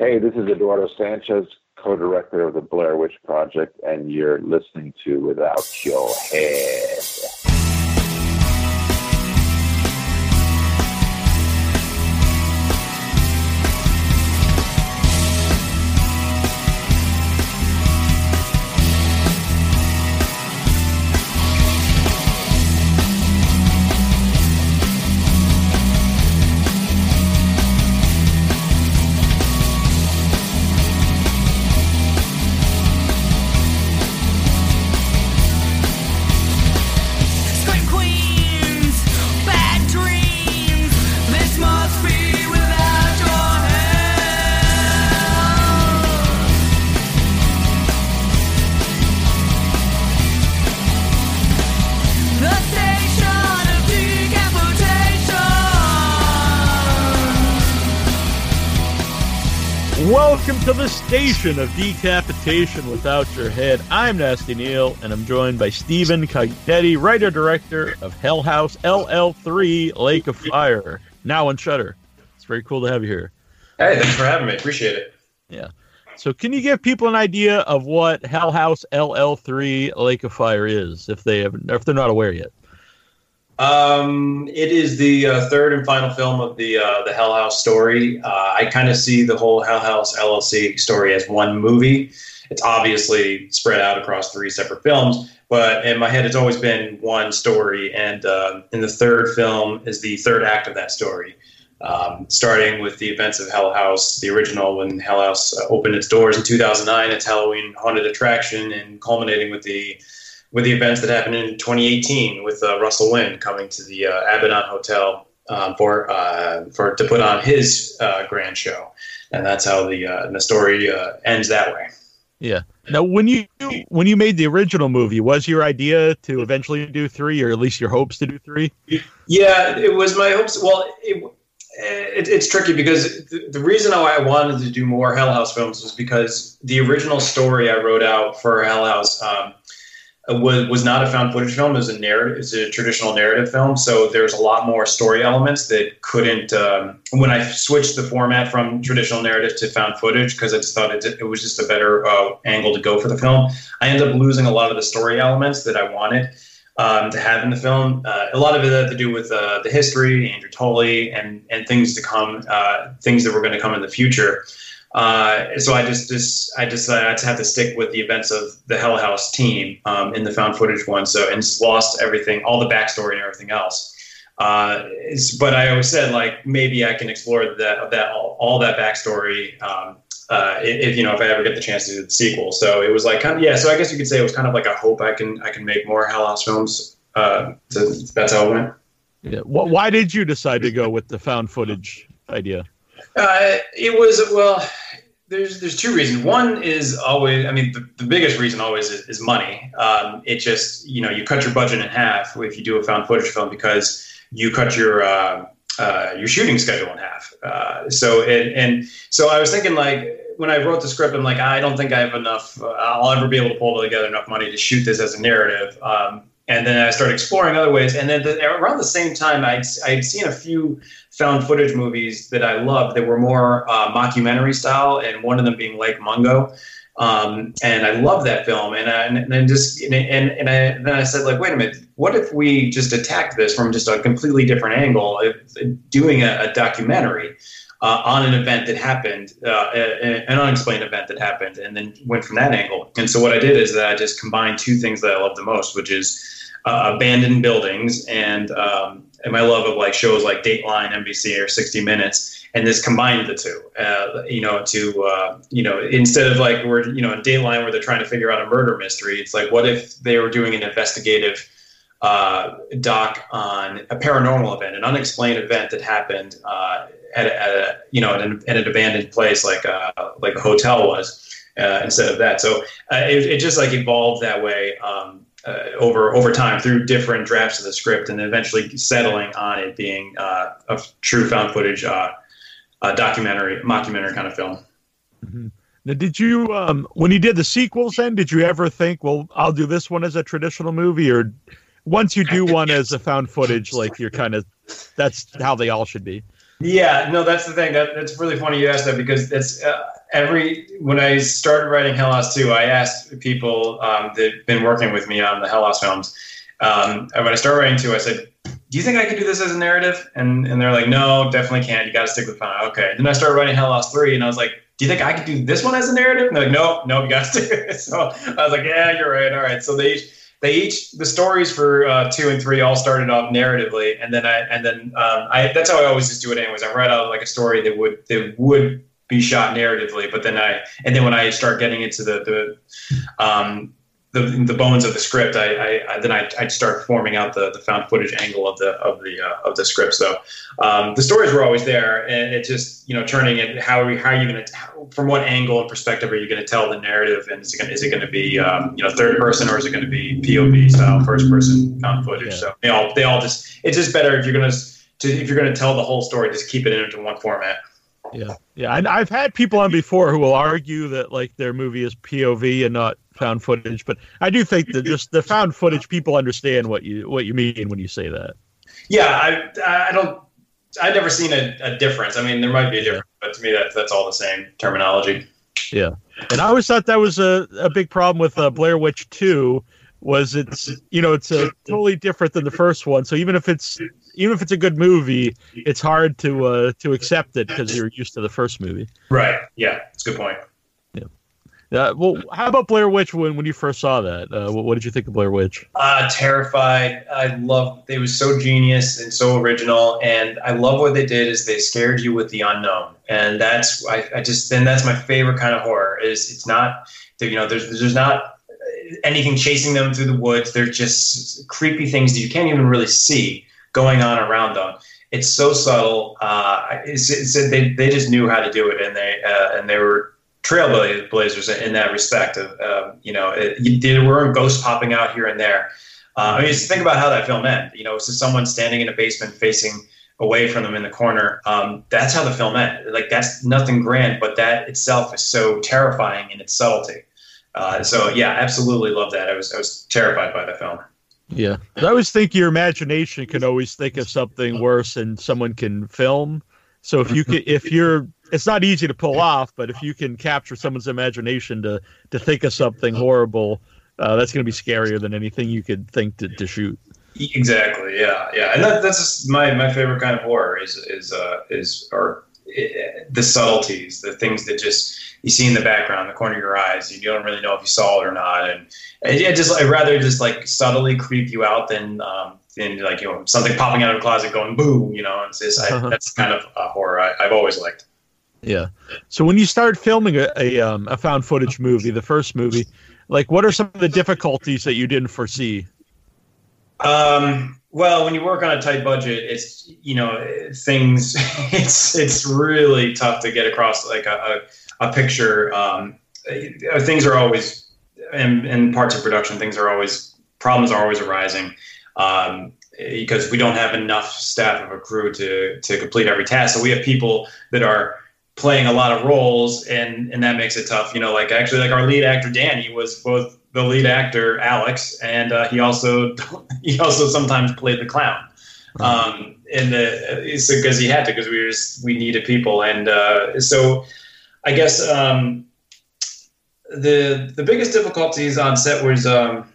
Hey, this is Eduardo Sanchez, co-director of the Blair Witch Project, and you're listening to Without Your Head. Station of decapitation without your head. I'm Nasty Neil, and I'm joined by Stephen Cognetti, writer director of Hell House LLC 3 Lake of Fire, now on Shudder. It's very cool to have you here. Hey, thanks for having me. Appreciate it. Yeah. So, can you give people an idea of what Hell House LLC 3 Lake of Fire is, if they have, if they're not aware yet? Um, it is the uh, third and final film of the uh, the Hell House story. Uh, I kind of see the whole Hell House LLC story as one movie. It's obviously spread out across three separate films, but in my head, it's always been one story. And in the third film is the third act of that story. Um, starting with the events of Hell House, the original when Hell House opened its doors in 2009, its Halloween haunted attraction, and culminating with the with the events that happened in 2018 with uh, Russell Wynn coming to the uh, Abaddon Hotel um, for uh, for to put on his uh, grand show, and that's how the uh, the story uh, ends that way. Yeah. Now, when you when you made the original movie, was your idea to eventually do three, or at least your hopes to do three? Yeah, it was my hopes. Well, it, it, it's tricky because the, the reason why I wanted to do more Hell House films was because the original story I wrote out for Hell House um, was was not a found footage film. It was a narrative. It's a traditional narrative film. So there's a lot more story elements that couldn't. Um, when I switched the format from traditional narrative to found footage, because I just thought it, it was just a better uh, angle to go for the film, I ended up losing a lot of the story elements that I wanted um, to have in the film. Uh, a lot of it had to do with uh, the history, Andrew Tully, and and things to come, uh, things that were going to come in the future. Uh, so I just, just I decided I just had to stick with the events of the Hell House team um, in the found footage one. So and just lost everything, all the backstory and everything else. Uh, but I always said like maybe I can explore that that all, all that backstory um, uh, if, you know if I ever get the chance to do the sequel. So it was like kind of yeah. So I guess you could say it was kind of like a hope I can I can make more Hell House films. Uh, so that's how it went. Yeah. Why did you decide to go with the found footage idea? Uh, it was well. There's there's two reasons. One is always, I mean, the, the biggest reason always is, is money. Um, it just you know you cut your budget in half if you do a found footage film because you cut your uh, uh, your shooting schedule in half. Uh, so and and so I was thinking like when I wrote the script, I'm like I don't think I have enough. Uh, I'll ever be able to pull together enough money to shoot this as a narrative. Um, and then I started exploring other ways. And then the, around the same time, I'd, I'd seen a few found footage movies that I loved that were more uh, mockumentary style, and one of them being Lake Mungo. Um, and I love that film. And, I, and then just and and, and I, then I said like, wait a minute, what if we just attacked this from just a completely different angle, doing a, a documentary uh, on an event that happened, uh, an unexplained event that happened, and then went from that angle. And so what I did is that I just combined two things that I love the most, which is uh, abandoned buildings and um, and my love of like shows like Dateline, NBC, or 60 Minutes, and this combined the two. Uh, you know, to uh, you know, instead of like we're you know in Dateline where they're trying to figure out a murder mystery, it's like what if they were doing an investigative uh, doc on a paranormal event, an unexplained event that happened uh, at, a, at a you know at an, at an abandoned place like uh, like a hotel was. Uh, instead of that, so it, it just like evolved that way. Um, uh, over over time through different drafts of the script, and eventually settling on it being uh, a true found footage uh, documentary, mockumentary kind of film. Mm-hmm. Now, did you um, when you did the sequels? Then did you ever think, well, I'll do this one as a traditional movie, or once you do one as a found footage, like you're kind of that's how they all should be. Yeah, no, that's the thing. That, that's really funny you asked that because that's uh, every when I started writing Hell House 2, I asked people um, that've been working with me on the Hell House films. Um, when I started writing 2, I said, "Do you think I could do this as a narrative?" And and they're like, "No, definitely can't. You got to stick with fun." Okay. Then I started writing Hell House 3, and I was like, "Do you think I could do this one as a narrative?" And they're like, "No, no, you got to with it." So I was like, "Yeah, you're right. All right." So they each they each the stories for uh, two and three all started off narratively, and then I and then um, I that's how I always just do it. Anyways, I write out like a story that would that would be shot narratively, but then I and then when I start getting into the the um, the, the bones of the script, I, I, I then I I'd start forming out the, the found footage angle of the of the uh, of the script. So um, the stories were always there, and it just you know turning it how are you, how are you going to from what angle and perspective are you going to tell the narrative, and is it going is it going to be um, you know third person or is it going to be POV style first person found footage? Yeah. So they all they all just it's just better if you're going to to if you're going to tell the whole story, just keep it into one format. Yeah, yeah. And I've had people on before who will argue that like their movie is POV and not found footage, but I do think that just the found footage people understand what you what you mean when you say that. Yeah, I I don't. I've never seen a, a difference. I mean, there might be a difference, but to me, that's that's all the same terminology. Yeah, and I always thought that was a, a big problem with uh, Blair Witch Two, was it's you know it's a totally different than the first one. So even if it's even if it's a good movie, it's hard to uh, to accept it because you're used to the first movie. Right. Yeah, it's a good point. Uh, well, how about Blair Witch when, when you first saw that? Uh, what, what did you think of Blair Witch? Uh, terrified. I love. It was so genius and so original, and I love what they did is they scared you with the unknown, and that's I, I just then that's my favorite kind of horror. Is it's not you know there's there's not anything chasing them through the woods. They're just creepy things that you can't even really see going on around them. It's so subtle. Uh, it's, it's, they they just knew how to do it, and they uh, and they were trailblazers in that respect. Of you know, there were ghosts popping out here and there. Uh, I mean, just think about how that film ended. You know, it's just someone standing in a basement facing away from them in the corner. Um, that's how the film ended. Like that's nothing grand, but that itself is so terrifying in its subtlety. Uh, so yeah, absolutely love that. I was I was terrified by the film. Yeah, I always think your imagination can always think of something worse, and someone can film. So if you can, if you're, it's not easy to pull off, but if you can capture someone's imagination to to think of something horrible, uh, that's going to be scarier than anything you could think to, to shoot. Exactly. Yeah. Yeah. And that, that's just my, my favorite kind of horror is, is, uh, is, or the subtleties, the things that just you see in the background, the corner of your eyes, and you don't really know if you saw it or not. And, and yeah, just, I'd rather just like subtly creep you out than, um, than like, you know, something popping out of a closet going boom, you know, it's just, I, that's kind of a horror I, I've always liked. Yeah. So when you start filming a a, um, a found footage movie, the first movie, like what are some of the difficulties that you didn't foresee? Um, well, when you work on a tight budget, it's you know things. It's it's really tough to get across like a a, a picture. Um, uh, things are always in, in parts of production. Things are always problems are always arising um, because we don't have enough staff of a crew to to complete every task. So we have people that are playing a lot of roles, and and that makes it tough. You know, like actually, like our lead actor Danny was both the lead actor Alex, and uh, he also he also sometimes played the clown. Um, and the because he had to because we were just, we needed people, and uh, so I guess um, the the biggest difficulties on set was. Um,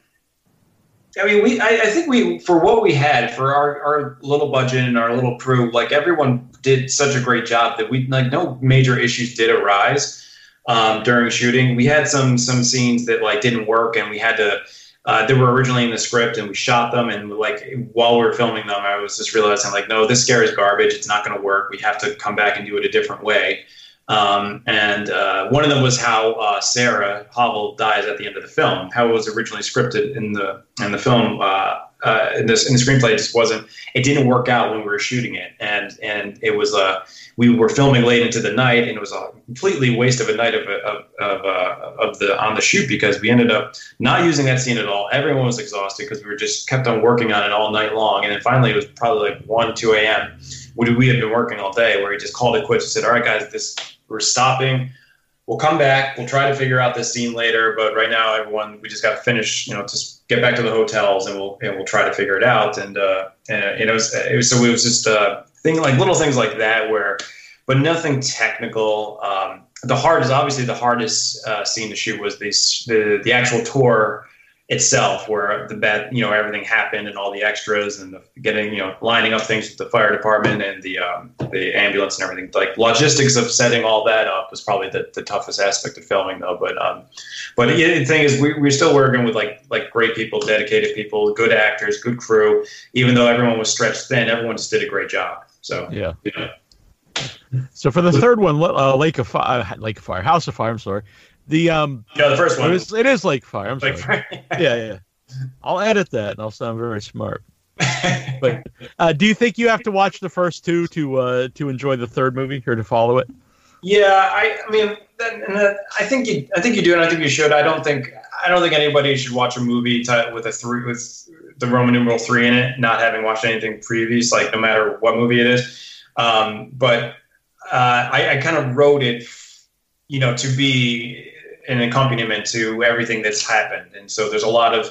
I mean, we. I, I think we, for what we had, for our, our little budget and our little crew, like everyone did such a great job that we like no major issues did arise um, during shooting. We had some some scenes that like didn't work, and we had to. Uh, they were originally in the script, and we shot them. And like while we were filming them, I was just realizing like, no, this scare is garbage. It's not going to work. We have to come back and do it a different way. Um, and uh, one of them was how uh, Sarah Havel dies at the end of the film. How it was originally scripted in the in the film. Uh, uh, in this in the screenplay, just wasn't. It didn't work out when we were shooting it, and and it was uh, we were filming late into the night, and it was a completely waste of a night of of of, uh, of the on the shoot because we ended up not using that scene at all. Everyone was exhausted because we were just kept on working on it all night long, and then finally it was probably like one two a.m. We we had been working all day, where he just called it quits and said, "All right, guys, this we're stopping." We'll come back. We'll try to figure out this scene later, but right now, everyone, we just got to finish. You know, just get back to the hotels, and we'll and we'll try to figure it out. And uh, and, and it was it was so it was just uh, thing like little things like that where, but nothing technical. Um, the hardest, obviously, the hardest uh, scene to shoot was this, the the actual tour itself, where the bad, you know, everything happened and all the extras and the, getting, you know, lining up things with the fire department and the um, the ambulance and everything. Like logistics of setting all that up was probably the, the toughest aspect of filming, though. But um, but the thing is, we, we're still working with like like great people, dedicated people, good actors, good crew. Even though everyone was stretched thin, everyone just did a great job. So Yeah. yeah. So for the third one, uh, Lake of Fire, uh, Lake of Fire, House of Fire. I'm sorry. The um, no, the first it one is, it is Lake Fire. I'm like sorry. Yeah, yeah. I'll edit that, and I'll sound very smart. But uh, do you think you have to watch the first two to uh, to enjoy the third movie or to follow it? Yeah, I, I mean, that, and that, I think you, I think you do, and I think you should. I don't think, I don't think anybody should watch a movie with a three with the Roman numeral three in it, not having watched anything previous, like no matter what movie it is. Um, but uh, I, I kind of wrote it, you know, to be an accompaniment to everything that's happened, and so there's a lot of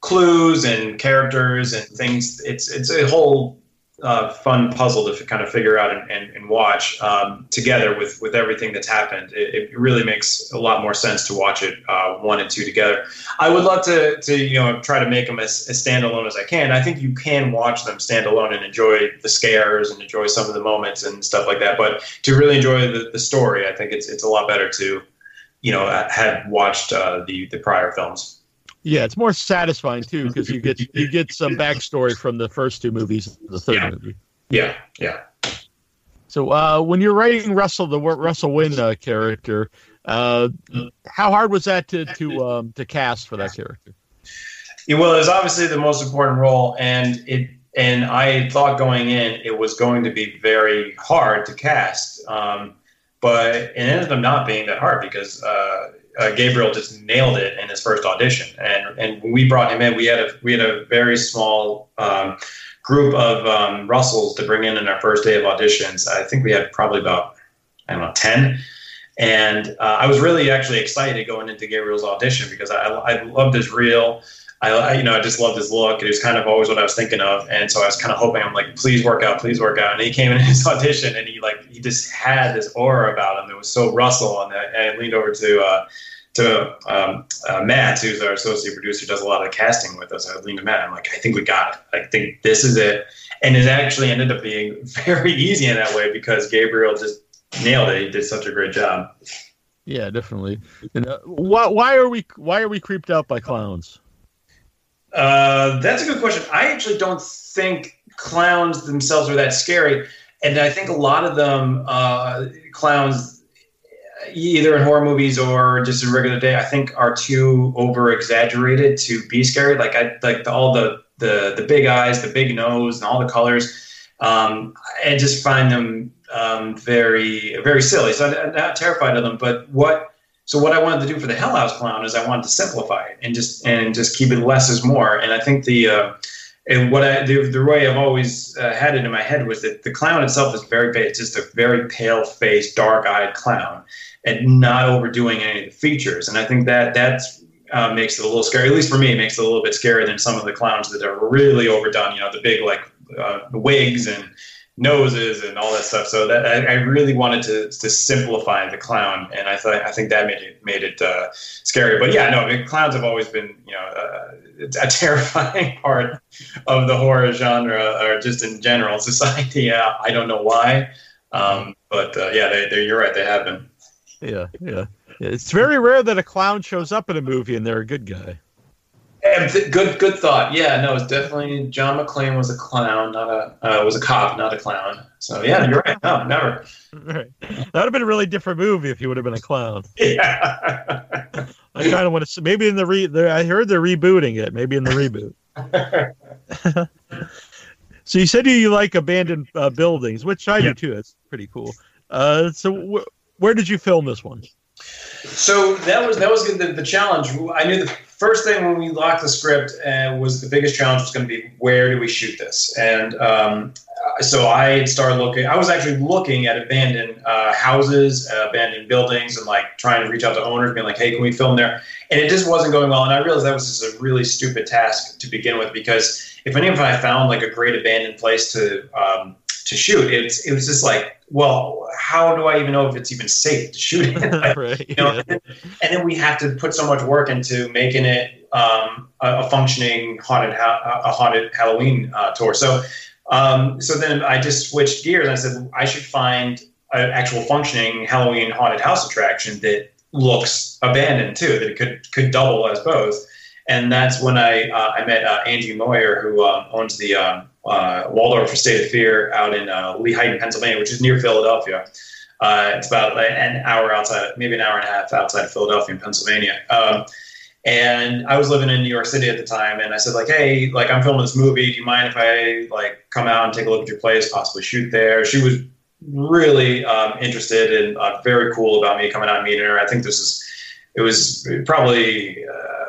clues and characters and things. It's it's a whole uh, fun puzzle to kind of figure out and, and, and watch um, together with with everything that's happened. It, it really makes a lot more sense to watch it uh, one and two together. I would love to to you know try to make them as, as standalone as I can. I think you can watch them standalone and enjoy the scares and enjoy some of the moments and stuff like that. But to really enjoy the, the story, I think it's it's a lot better to you know have watched uh, the the prior films. Yeah, it's more satisfying too because you get you get some backstory from the first two movies, and the third Yeah. movie. Yeah, yeah. So uh, when you're writing Russell, the Russell Wynn uh, character, uh, how hard was that to to um, to cast for that character? Yeah, well, it was obviously the most important role, and it and I thought going in it was going to be very hard to cast, um, but it ended up not being that hard because uh, Gabriel just nailed it in his first audition, and and when we brought him in, we had a we had a very small. Um, group of um, Russells to bring in in our first day of auditions. I think we had probably about I don't know ten, and uh, I was really actually excited going into Gabriel's audition because I, I loved his reel. I, I, you know, I just loved his look. It was kind of always what I was thinking of, and so I was kind of hoping. I'm like, please work out, please work out. And he came in his audition, and he like he just had this aura about him that was so Russell. And I, I leaned over to uh, to um, uh, Matt, who's our associate producer, does a lot of casting with us. I leaned to Matt. I'm like, I think we got it. I think this is it. And it actually ended up being very easy in that way because Gabriel just nailed it. He did such a great job. Yeah, definitely. And, uh, why, why are we why are we creeped out by clowns? Uh, that's a good question. I actually don't think clowns themselves are that scary, and I think a lot of them uh, clowns, either in horror movies or just in regular day, I think are too over exaggerated to be scary. Like I like the, all the the the big eyes, the big nose, and all the colors. Um, I just find them um, very very silly. So I'm not terrified of them, but what so what I wanted to do for the Hell House clown is I wanted to simplify it and just and just keep it less is more. And I think the uh, and what I the, the way I've always uh, had it in my head was that the clown itself is very. It's just a very pale faced, dark eyed clown, and not overdoing any of the features. And I think that that's uh, makes it a little scary. At least for me, it makes it a little bit scarier than some of the clowns that are really overdone. You know, the big like uh, wigs and noses and all that stuff. So that I, I really wanted to, to simplify the clown, and I thought I think that made it made it uh, scary. But yeah, no, I mean, clowns have always been you know uh, a terrifying part of the horror genre, or just in general society. I don't know why, um, but uh, yeah, they, they, you're right, they have been. Yeah, yeah. It's very rare that a clown shows up in a movie and they're a good guy. Good, good thought. Yeah, no, it's definitely John McClane was a clown, not a uh, was a cop, not a clown. So yeah, you're right. No, never. Right. That would have been a really different movie if he would have been a clown. Yeah. I kind of want to. Maybe in the re. The, I heard they're rebooting it. Maybe in the reboot. So you said you, you like abandoned uh, buildings, which I Yeah. do too. It's pretty cool. Uh, so wh- where did you film this one? So that was that was the, the challenge. I knew the first thing when we locked the script uh, was the biggest challenge was going to be where do we shoot this, and um, uh, so I started looking. I was actually looking at abandoned uh, houses, uh, abandoned buildings, and like trying to reach out to owners, being like, "Hey, can we film there?" And it just wasn't going well. And I realized that was just a really stupid task to begin with because if any of I found like a great abandoned place to um, to shoot. It's it was just like, well, how do I even know if it's even safe to shoot it? Like, right. you know, yeah. and, then, and then we have to put so much work into making it um, a, a functioning haunted ha- a haunted Halloween uh, tour. So um, so then I just switched gears and I said I should find an actual functioning Halloween haunted house attraction that looks abandoned too, that it could could double as both. And that's when I uh, I met uh, Angie Moyer, who um, owns the um, uh, Waldorf Estate of Fear out in uh, Lehighton, Pennsylvania, which is near Philadelphia. Uh, it's about an hour outside, maybe an hour and a half outside of Philadelphia in Pennsylvania. Um, and I was living in New York City at the time, and I said like, hey, like I'm filming this movie. Do you mind if I like come out and take a look at your place, possibly shoot there? She was really um, interested and uh, very cool about me coming out and meeting her. I think this is, it was probably uh,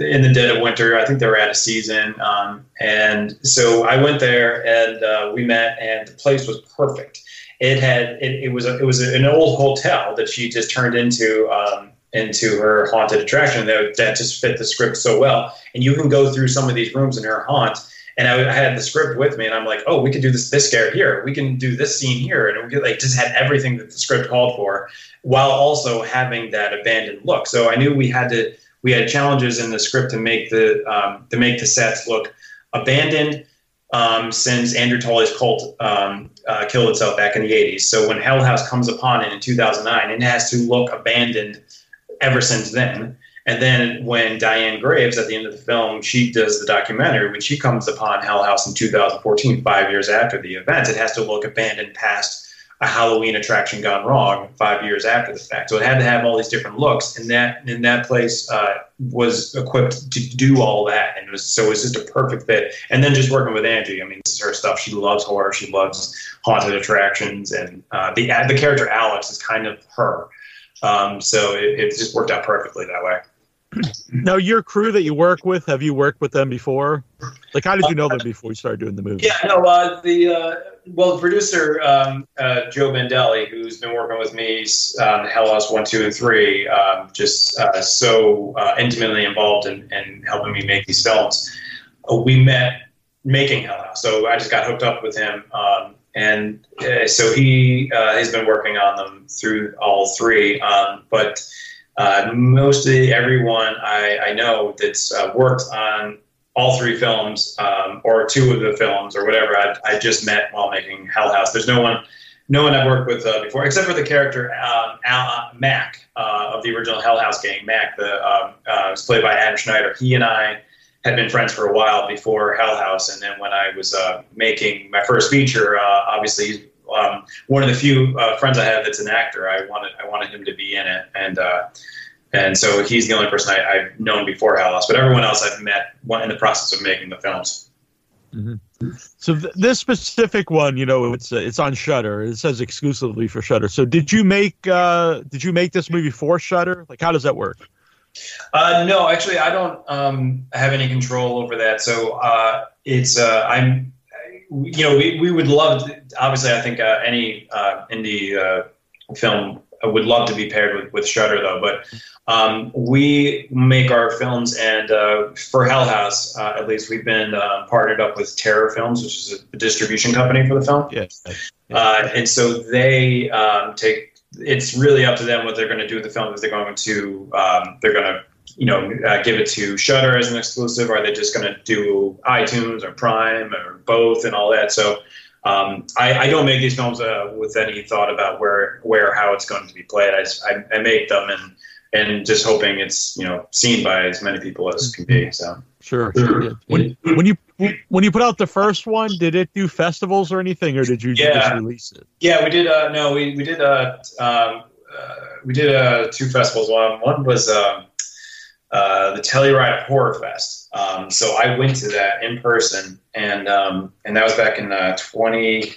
in the dead of winter. I think they were out of season, um, and so I went there and uh, we met, and the place was perfect. It had it, it was a, it was an old hotel that she just turned into um, into her haunted attraction that, that just fit the script so well. And you can go through some of these rooms in her haunt. And I, I had the script with me, and I'm like, oh, we could do this this scare here. We can do this scene here, and we could like just had everything that the script called for, while also having that abandoned look. So I knew we had to we had challenges in the script to make the um, to make the sets look abandoned um, since Andrew Tully's cult um, uh, killed itself back in the 80s. So when Hell House comes upon it in 2009, it has to look abandoned ever since then. And then when Diane Graves, at the end of the film, she does the documentary, when she comes upon Hell House in 2014, five years after the event, it has to look abandoned past a Halloween attraction gone wrong five years after the fact. So it had to have all these different looks, and that and that place uh, was equipped to do all that, and it was, so it was just a perfect fit. And then just working with Angie, I mean, this is her stuff. She loves horror, she loves haunted attractions, and uh, the the character Alex is kind of her. Um, so it, it just worked out perfectly that way. Now, your crew that you work with, have you worked with them before? Like, how did you know them before you started doing the movie? Yeah, no, uh, the uh, well, the producer um, uh, Joe Bandelli, who's been working with me on Hell House one, two, and three, um, just uh, so uh, intimately involved in, in helping me make these films. Uh, we met making Hell House, so I just got hooked up with him, um, and so he has been working on them through all three. Um, but uh, mostly everyone I, I know that's uh, worked on all three films um, or two of the films or whatever I, I just met while making Hell House. There's no one, no one I've worked with uh, before except for the character um, Al, uh, Mac uh, of the original Hell House gang. Mac, the um, uh, was played by Adam Schneider. He and I had been friends for a while before Hell House, and then when I was making my first feature, obviously. Um, one of the few uh, friends I have that's an actor. I wanted I wanted him to be in it, and uh, and so he's the only person I, I've known before House. But everyone else I've met in the process of making the films. Mm-hmm. So th- this specific one, you know, it's uh, it's on Shudder. It says exclusively for Shudder. So did you make uh, did you make this movie for Shudder? Like, how does that work? Uh, no, actually, I don't um, have any control over that. So uh, it's uh, I'm, you know, we, we would love. To, obviously, I think uh, any uh, indie uh, film would love to be paired with, with Shudder, though. But um, we make our films, and uh, for Hell House, uh, at least, we've been uh, partnered up with Terror Films, which is a distribution company for the film. Yeah. Uh, and so they um, take. It's really up to them what they're going to do with the film. If they're going to, um, they're going to, you know, uh, give it to Shudder as an exclusive. Or are they just going to do iTunes or Prime or both and all that? So um, I, I don't make these films uh, with any thought about where, where, how it's going to be played. I, I, I make them and and just hoping it's you know seen by as many people as can be. So. Sure. sure yeah. When when you when you put out the first one, did it do festivals or anything, or did you just release it? Yeah, we did. Uh, no, we we did. Uh, um, uh, we did uh, two festivals. One one was um, uh, the Telluride Horror Fest. Um, so I went to that in person, and um, and that was back in uh, twenty.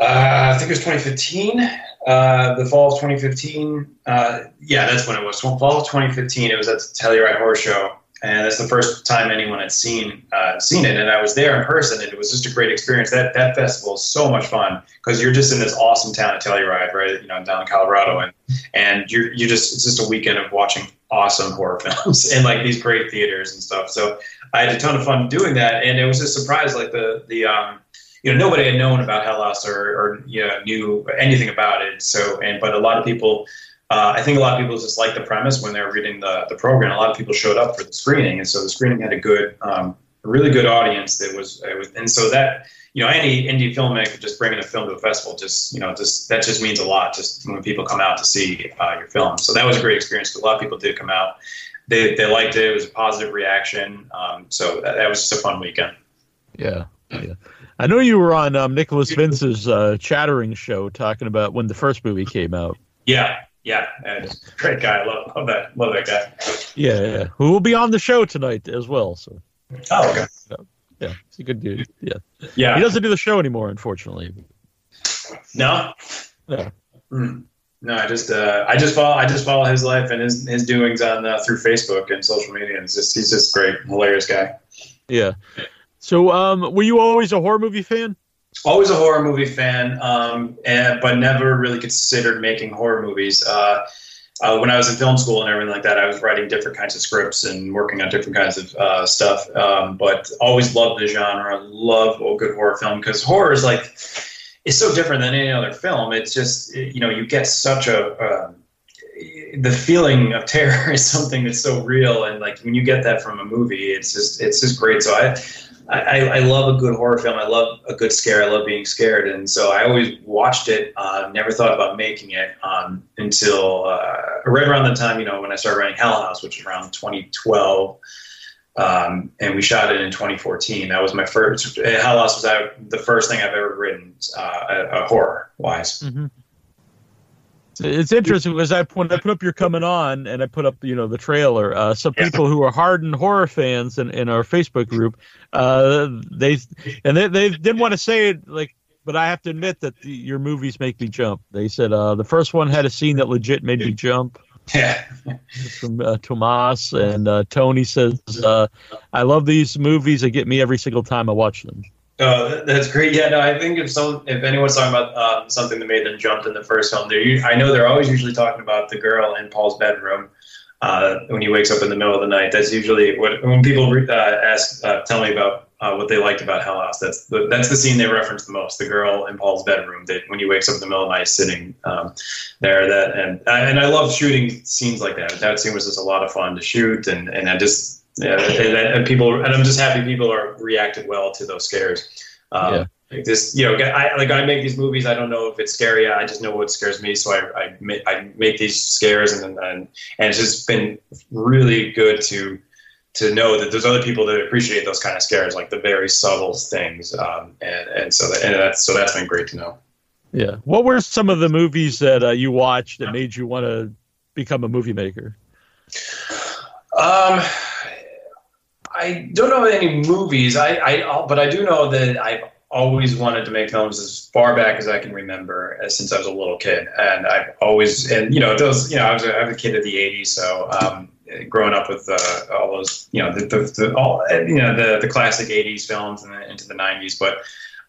Uh, I think it was 2015, uh, the fall of 2015. Uh, yeah, that's when it was. Fall of 2015. It was at the Telluride Horror Show, and that's the first time anyone had seen uh, seen it. And I was there in person, and it was just a great experience. That that festival is so much fun because you're just in this awesome town of Telluride, right? You know, down in Colorado, and and you're you just it's just a weekend of watching awesome horror films in like these great theaters and stuff. So I had a ton of fun doing that, and it was a surprise. Like the the um, you know nobody had known about Hell House or, or you know knew anything about it. So and but a lot of people. Uh, I think a lot of people just liked the premise when they were reading the, the program. A lot of people showed up for the screening, and so the screening had a good, um, a really good audience. That was, it was, and so that you know, any indie filmmaker just bringing a film to a festival, just you know, just that just means a lot. Just when people come out to see uh, your film, so that was a great experience. A lot of people did come out. They they liked it. It was a positive reaction. Um, so that, that was just a fun weekend. Yeah, yeah. I know you were on um, Nicholas Vince's uh, Chattering show talking about when the first movie came out. Yeah, yeah, and great guy. I love, love that. Love that guy. Yeah, yeah. Who will be on the show tonight as well? So Oh, okay. yeah, he's a good dude. Yeah, Yeah. he doesn't do the show anymore, unfortunately. No. No. Mm. No, I just uh, I just follow I just follow his life and his his doings on uh, through Facebook and social media. And it's just he's just great, hilarious guy. Yeah. So, um, were you always a horror movie fan? Always a horror movie fan, um, and but never really considered making horror movies. Uh, uh, when I was in film school and everything like that, I was writing different kinds of scripts and working on different kinds of uh, stuff. Um, but always loved the genre, love a good horror film because horror is like it's so different than any other film. It's just you know you get such a uh, the feeling of terror is something that's so real, and like when you get that from a movie, it's just it's just great. So I. I, I love a good horror film. I love a good scare. I love being scared, and so I always watched it. Uh, never thought about making it um, until uh, right around the time you know when I started writing Hell House, which was around 2012, um, and we shot it in 2014. That was my first. Hell House was out, the first thing I've ever written, uh, a, a horror wise. Mm-hmm. It's interesting because I when I put up your coming on and I put up you know the trailer. Uh, some Yeah. people who are hardened horror fans in, in our Facebook group, uh, they and they, they didn't want to say it like, but I have to admit that the, your movies make me jump. They said uh, the first one had a scene that legit made me jump. Yeah, From uh, Tomas and uh, Tony says, uh, "I love these movies. They get me every single time I watch them." Oh, that's great. Yeah, no, I think if some, if anyone's talking about uh, something that made them jump in the first film, they're, u- I know they're always usually talking about the girl in Paul's bedroom uh, when he wakes up in the middle of the night. That's usually what when people re- uh, ask, uh, tell me about uh, what they liked about Hell House. That's the, that's the scene they reference the most. The girl in Paul's bedroom. That when he wakes up in the middle of the night, sitting um, there. That and and I love shooting scenes like that. That scene was just a lot of fun to shoot, and and I just yeah, and, and people, and I'm just happy people are reacted well to those scares. Um, Yeah. Like this, you know, I like I make these movies. I don't know if it's scary. I just know what scares me, so I I make, I make these scares, and and and it's just been really good to to know that there's other people that appreciate those kind of scares, like the very subtle things, um, and and so that and that's so that's been great to know. Yeah. What were some of the movies that uh, you watched that made you want to become a movie maker? Um, I don't know any movies. I, I, but I do know that I've always wanted to make films as far back as I can remember, uh, since I was a little kid, and I've always, and you know, those, you know, I was a, I was a kid of the '80s, so um, growing up with uh, all those, you know, the, the, the all, uh, you know, the the classic '80s films and then into the '90s, but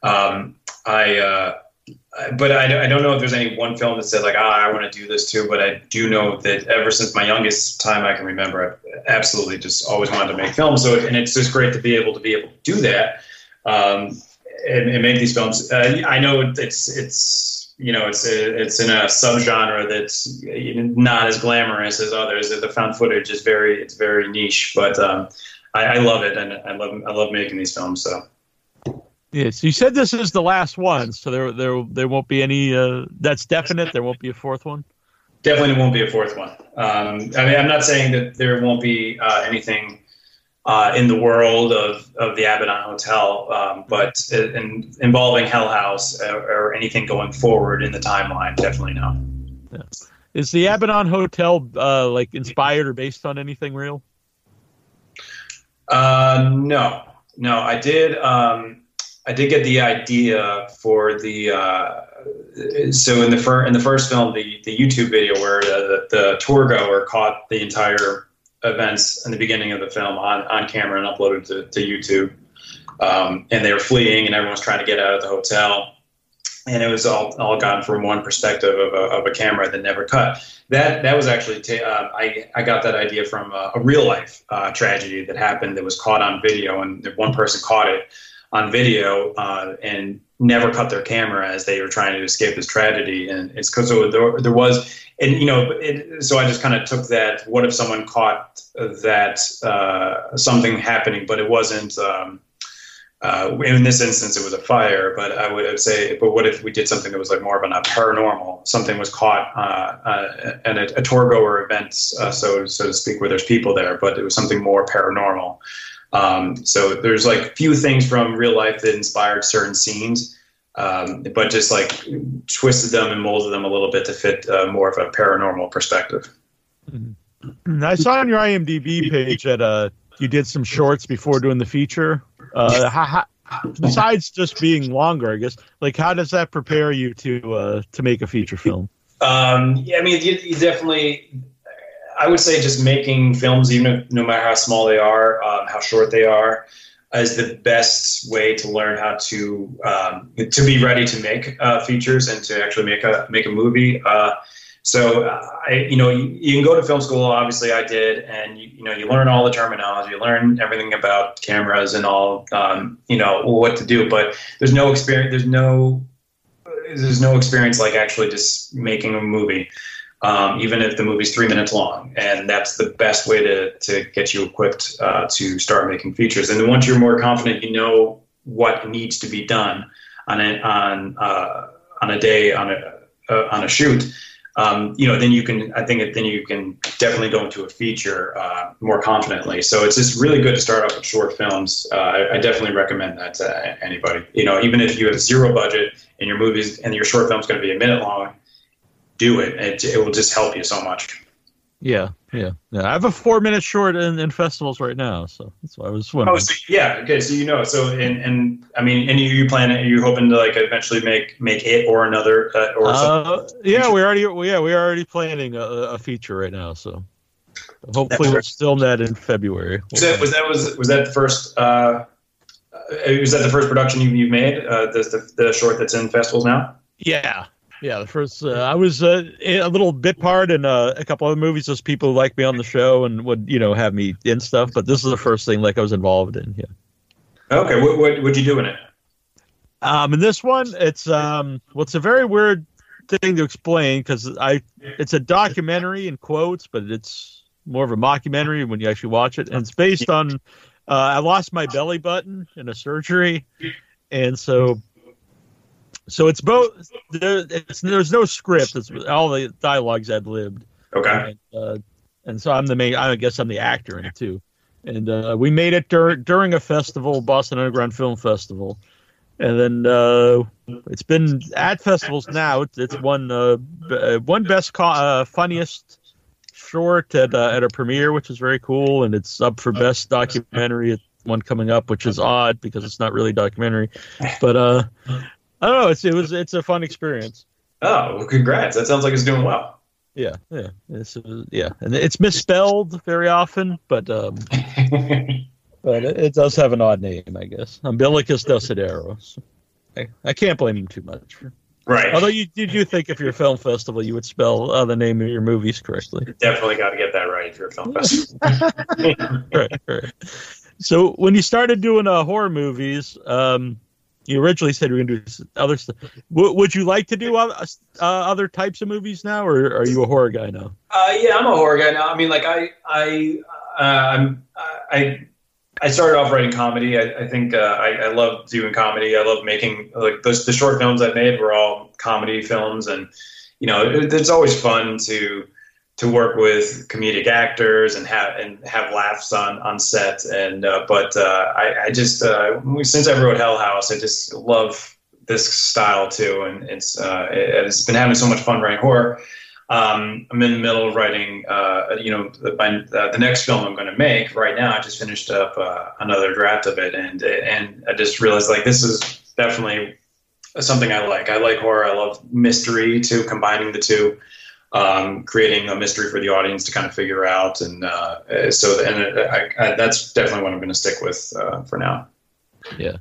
um, I. Uh, but I, I don't know if there's any one film that said like ah I want to do this too. But I do know that ever since my youngest time I can remember, I've absolutely just always wanted to make films. So and it's just great to be able to be able to do that um, and, and make these films. Uh, I know it's it's you know it's it's in a subgenre that's not as glamorous as others. The found footage is very it's very niche, but um, I, I love it and I love I love making these films. So. Yes, you said this is the last one, so there there there won't be any. Uh, that's definite. There won't be a fourth one. definitely won't be a fourth one. Um, I mean, I'm not saying that there won't be uh, anything uh, in the world of, of the Abaddon Hotel, um, but in, involving Hell House or, or anything going forward in the timeline, definitely no. Is the Abaddon Hotel uh, like inspired or based on anything real? Uh, no, no, I did. Um, I did get the idea for the. Uh, so in the fir- in the first film, the the YouTube video where the, the, the tour goer caught the entire events in the beginning of the film on, on camera and uploaded to, to YouTube. Um, and they were fleeing, and everyone was trying to get out of the hotel. And it was all, all gotten from one perspective of a, of a camera that never cut. That that was actually ta- uh, I I got that idea from a, a real life uh, tragedy that happened that was caught on video, and one person caught it on video uh, and never cut their camera as they were trying to escape this tragedy. And it's because so there, there was, and you know, it, so I just kind of took that. What if someone caught that uh, something happening, but it wasn't. Um, uh, in this instance, it was a fire, but I would say, but what if we did something that was like more of a paranormal? Something was caught uh, uh, at a, a tour goer event, uh, so so to speak, where there's people there, but it was something more paranormal. Um, so there's like few things from real life that inspired certain scenes, um, but just like twisted them and molded them a little bit to fit uh, more of a paranormal perspective. I saw on your IMDb page that uh, you did some shorts before doing the feature. Uh, how, how, besides just being longer, I guess, like how does that prepare you to uh, to make a feature film? Um, yeah, I mean, you, you definitely. I would say just making films, even if, no matter how small they are, um, how short they are, is the best way to learn how to um, to be ready to make uh, features and to actually make a make a movie. Uh, so I, you know, you, you, can go to film school. Obviously, I did, and you, you know, you learn all the terminology, you learn everything about cameras and all, um, you know, what to do. But there's no experience. There's no there's no experience like actually just making a movie, um, even if the movie's three minutes long. And that's the best way to to get you equipped uh, to start making features. And then once you're more confident, you know what needs to be done on a on uh, on a day on a uh, on a shoot um, you know, then you can, I think then you can definitely go into a feature uh, more confidently. So it's just really good to start off with short films. Uh, I, I, definitely recommend that to anybody. You know, even if you have zero budget and your movies and your short film's going to be a minute long, do it. it. It will just help you so much. Yeah, yeah, yeah. I have a four-minute short in, in festivals right now, so that's why I was wondering. Oh, so, yeah. Okay, so you know, so and and I mean, and you, you plan? Are you hoping to like eventually make make it or another uh, or uh, Yeah, we already yeah we are already planning a, a feature right now, so hopefully we'll film that in February. Was that was that was was that the first? Uh, was that the first production you, you've made? Uh, the, the the short that's in festivals now? Yeah, yeah, the first uh, I was uh, a little bit part in uh, a couple other movies. Those people who like me on the show and would you know have me in stuff, but this is the first thing like I was involved in. Yeah. Okay, what what would you do in it? Um, in this one, it's um, well, it's a very weird thing to explain because I it's a documentary in quotes, but it's more of a mockumentary when you actually watch it, and it's based on uh, I lost my belly button in a surgery, and so so it's both. There, it's, there's no script. It's all the dialogues ad libbed. Okay. And, uh, and so I'm the main. I guess I'm the actor in it too. And uh, we made it dur- during a festival, Boston Underground Film Festival, and then uh, it's been at festivals now. It's, it's won uh, b- one best co- uh, funniest short at uh, at a premiere, which is very cool, and it's up for best documentary at one coming up, which is odd because it's not really documentary. But uh, I don't know. It's it was it's a fun experience. Oh, well, congrats! That sounds like it's doing well. Yeah, yeah, it's, uh, yeah, and it's misspelled very often, but um, but it, it, does have an odd name, I guess. Umbilicus Desideros. I, I can't blame him too much. Right. Although you did you think if you're a film festival you would spell uh, the name of your movies correctly? Definitely got to get that right if you're a film festival. right, right. So when you started doing uh, horror movies, um, you originally said you were going to do other stuff. W- would you like to do other, uh, other types of movies now, or are you a horror guy now? Uh, yeah, I'm a horror guy now. I mean, like I, I, uh, I, I started off writing comedy. I, I think uh, I, I love doing comedy. I love making like those, the short films I made were all comedy films, and you know, it, it's always fun to to work with comedic actors and have and have laughs on on set. And uh, but uh, I, I, just uh, since I wrote Hell House, I just love this style too, and it's uh, it, has been having so much fun writing horror. Um, I'm in the middle of writing, uh, you know, the, uh, the next film I'm going to make right now. I just finished up another draft of it, and and I just realized like this is definitely something I like. I like horror. I love mystery too, combining the two um, creating a mystery for the audience to kind of figure out. And uh, so, and it, I, I, that's definitely what I'm going to stick with uh, for now. Yeah,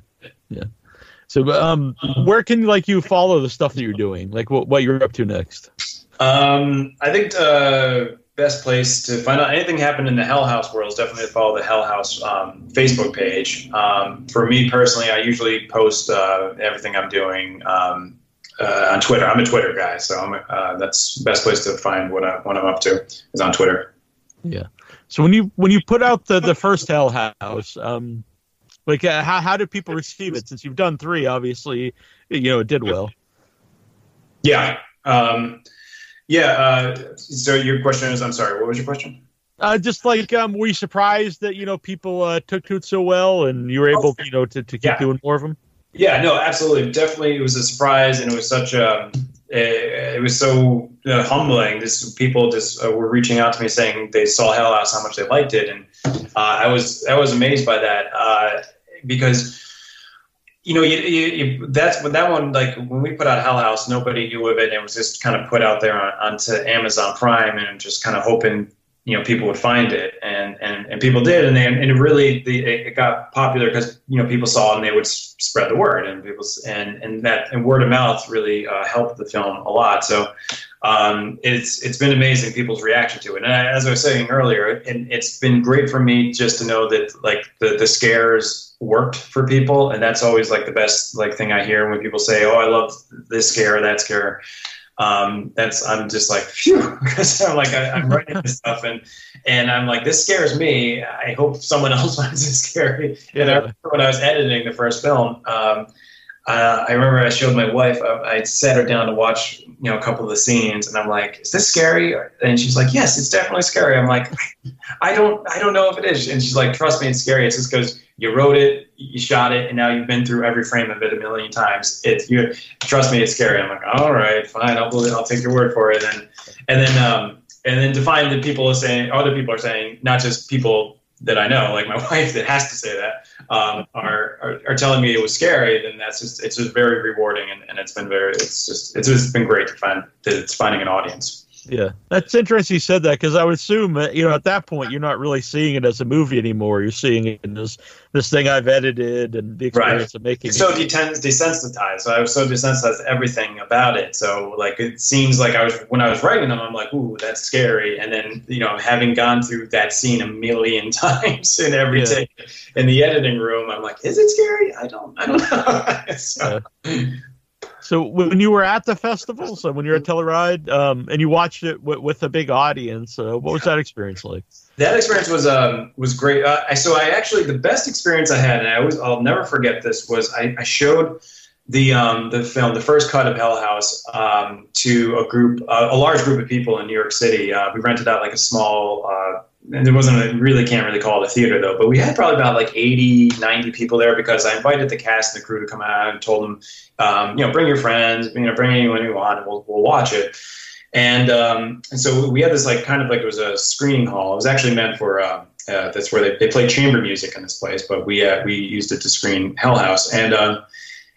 yeah. So, um, where can like you follow the stuff that you're doing? Like what, what you're up to next? Um, I think uh, best place to find out anything happened in the Hell House world is definitely to follow the Hell House um, Facebook page. Um, for me personally, I usually post uh, everything I'm doing um, uh, on Twitter. I'm a Twitter guy, so I'm, uh, that's best place to find what, I, what I'm up to is on Twitter. Yeah. So when you when you put out the the first Hell House, um, like uh, how how did people receive it? Since you've done three, obviously, you know it did well. Yeah. Um, yeah. Uh, so your question is, I'm sorry, what was your question? Uh, just like, um, were you surprised that you know people uh, took to it so well, and you were able, you know, to, to keep Yeah. doing more of them? Yeah, no, absolutely, definitely. It was a surprise, and it was such a. It, it was so uh, humbling. This people just uh, were reaching out to me saying they saw Hell House, how much they liked it, and uh, I was I was amazed by that uh, because you know you, you, you, that's when that one like when we put out Hell House, nobody knew of it, and it was just kind of put out there on, onto Amazon Prime, and just kind of hoping you know people would find it. And and, and people did. And they and it really the, it got popular because you know people saw it and they would s- spread the word. And people and and that and word of mouth really uh, helped the film a lot. So um, it's it's been amazing people's reaction to it. And I, as I was saying earlier and it's been great for me just to know that like the the scares worked for people. And that's always like the best like thing I hear when people say oh I love this scare that scare um, that's I'm just like phew because I'm like I, I'm writing this stuff and and I'm like this scares me. I hope someone else finds it scary. And I Yeah. remember when I was editing the first film, um, uh, I remember I showed my wife. I, I sat her down to watch you know a couple of the scenes, and I'm like, "Is this scary?" And she's like, "Yes, it's definitely scary." I'm like, "I don't I don't know if it is." And she's like, "Trust me, it's scary. It's just because you wrote it, you shot it, and now you've been through every frame of it a million times. It you trust me, it's scary." I'm like, "All right, fine, I'll believe, I'll take your word for it." And and then um, and then to find that people are saying, other people are saying, not just people that I know, like my wife that has to say that, um, are, are are telling me it was scary. Then that's just it's just very rewarding, and, and it's been very it's just it's just been great to find that it's finding an audience. Yeah, that's interesting you said that because I would assume uh, you know at that point you're not really seeing it as a movie anymore. You're seeing it as this thing I've edited and the experience of making It's so it. deten- desensitized. So I was so desensitized to everything about it. So like it seems like I was when I was writing them, I'm like, ooh, that's scary. And then you know, having gone through that scene a million times in every Yeah. take in the editing room, I'm like, is it scary? I don't, I don't know. so, So when you were at the festival, so when you were at Telluride, um, and you watched it with a big audience, uh, what was that experience like? that experience was um was great. Uh, so I actually the best experience I had, and I always I'll never forget this was I, I showed the um the film the first cut of Hell House um to a group uh, a large group of people in New York City. Uh, we rented out like a small. Uh, and there wasn't a, really can't really call it a theater though, but we had probably about like 80, 90 people there because I invited the cast and the crew to come out and told them, um, you know, bring your friends, you know, bring anyone you want, and we'll, we'll watch it. And um, and so we had this like kind of like it was a screening hall. It was actually meant for uh, uh, that's where they, they play chamber music in this place, but we uh, we used it to screen Hell House. And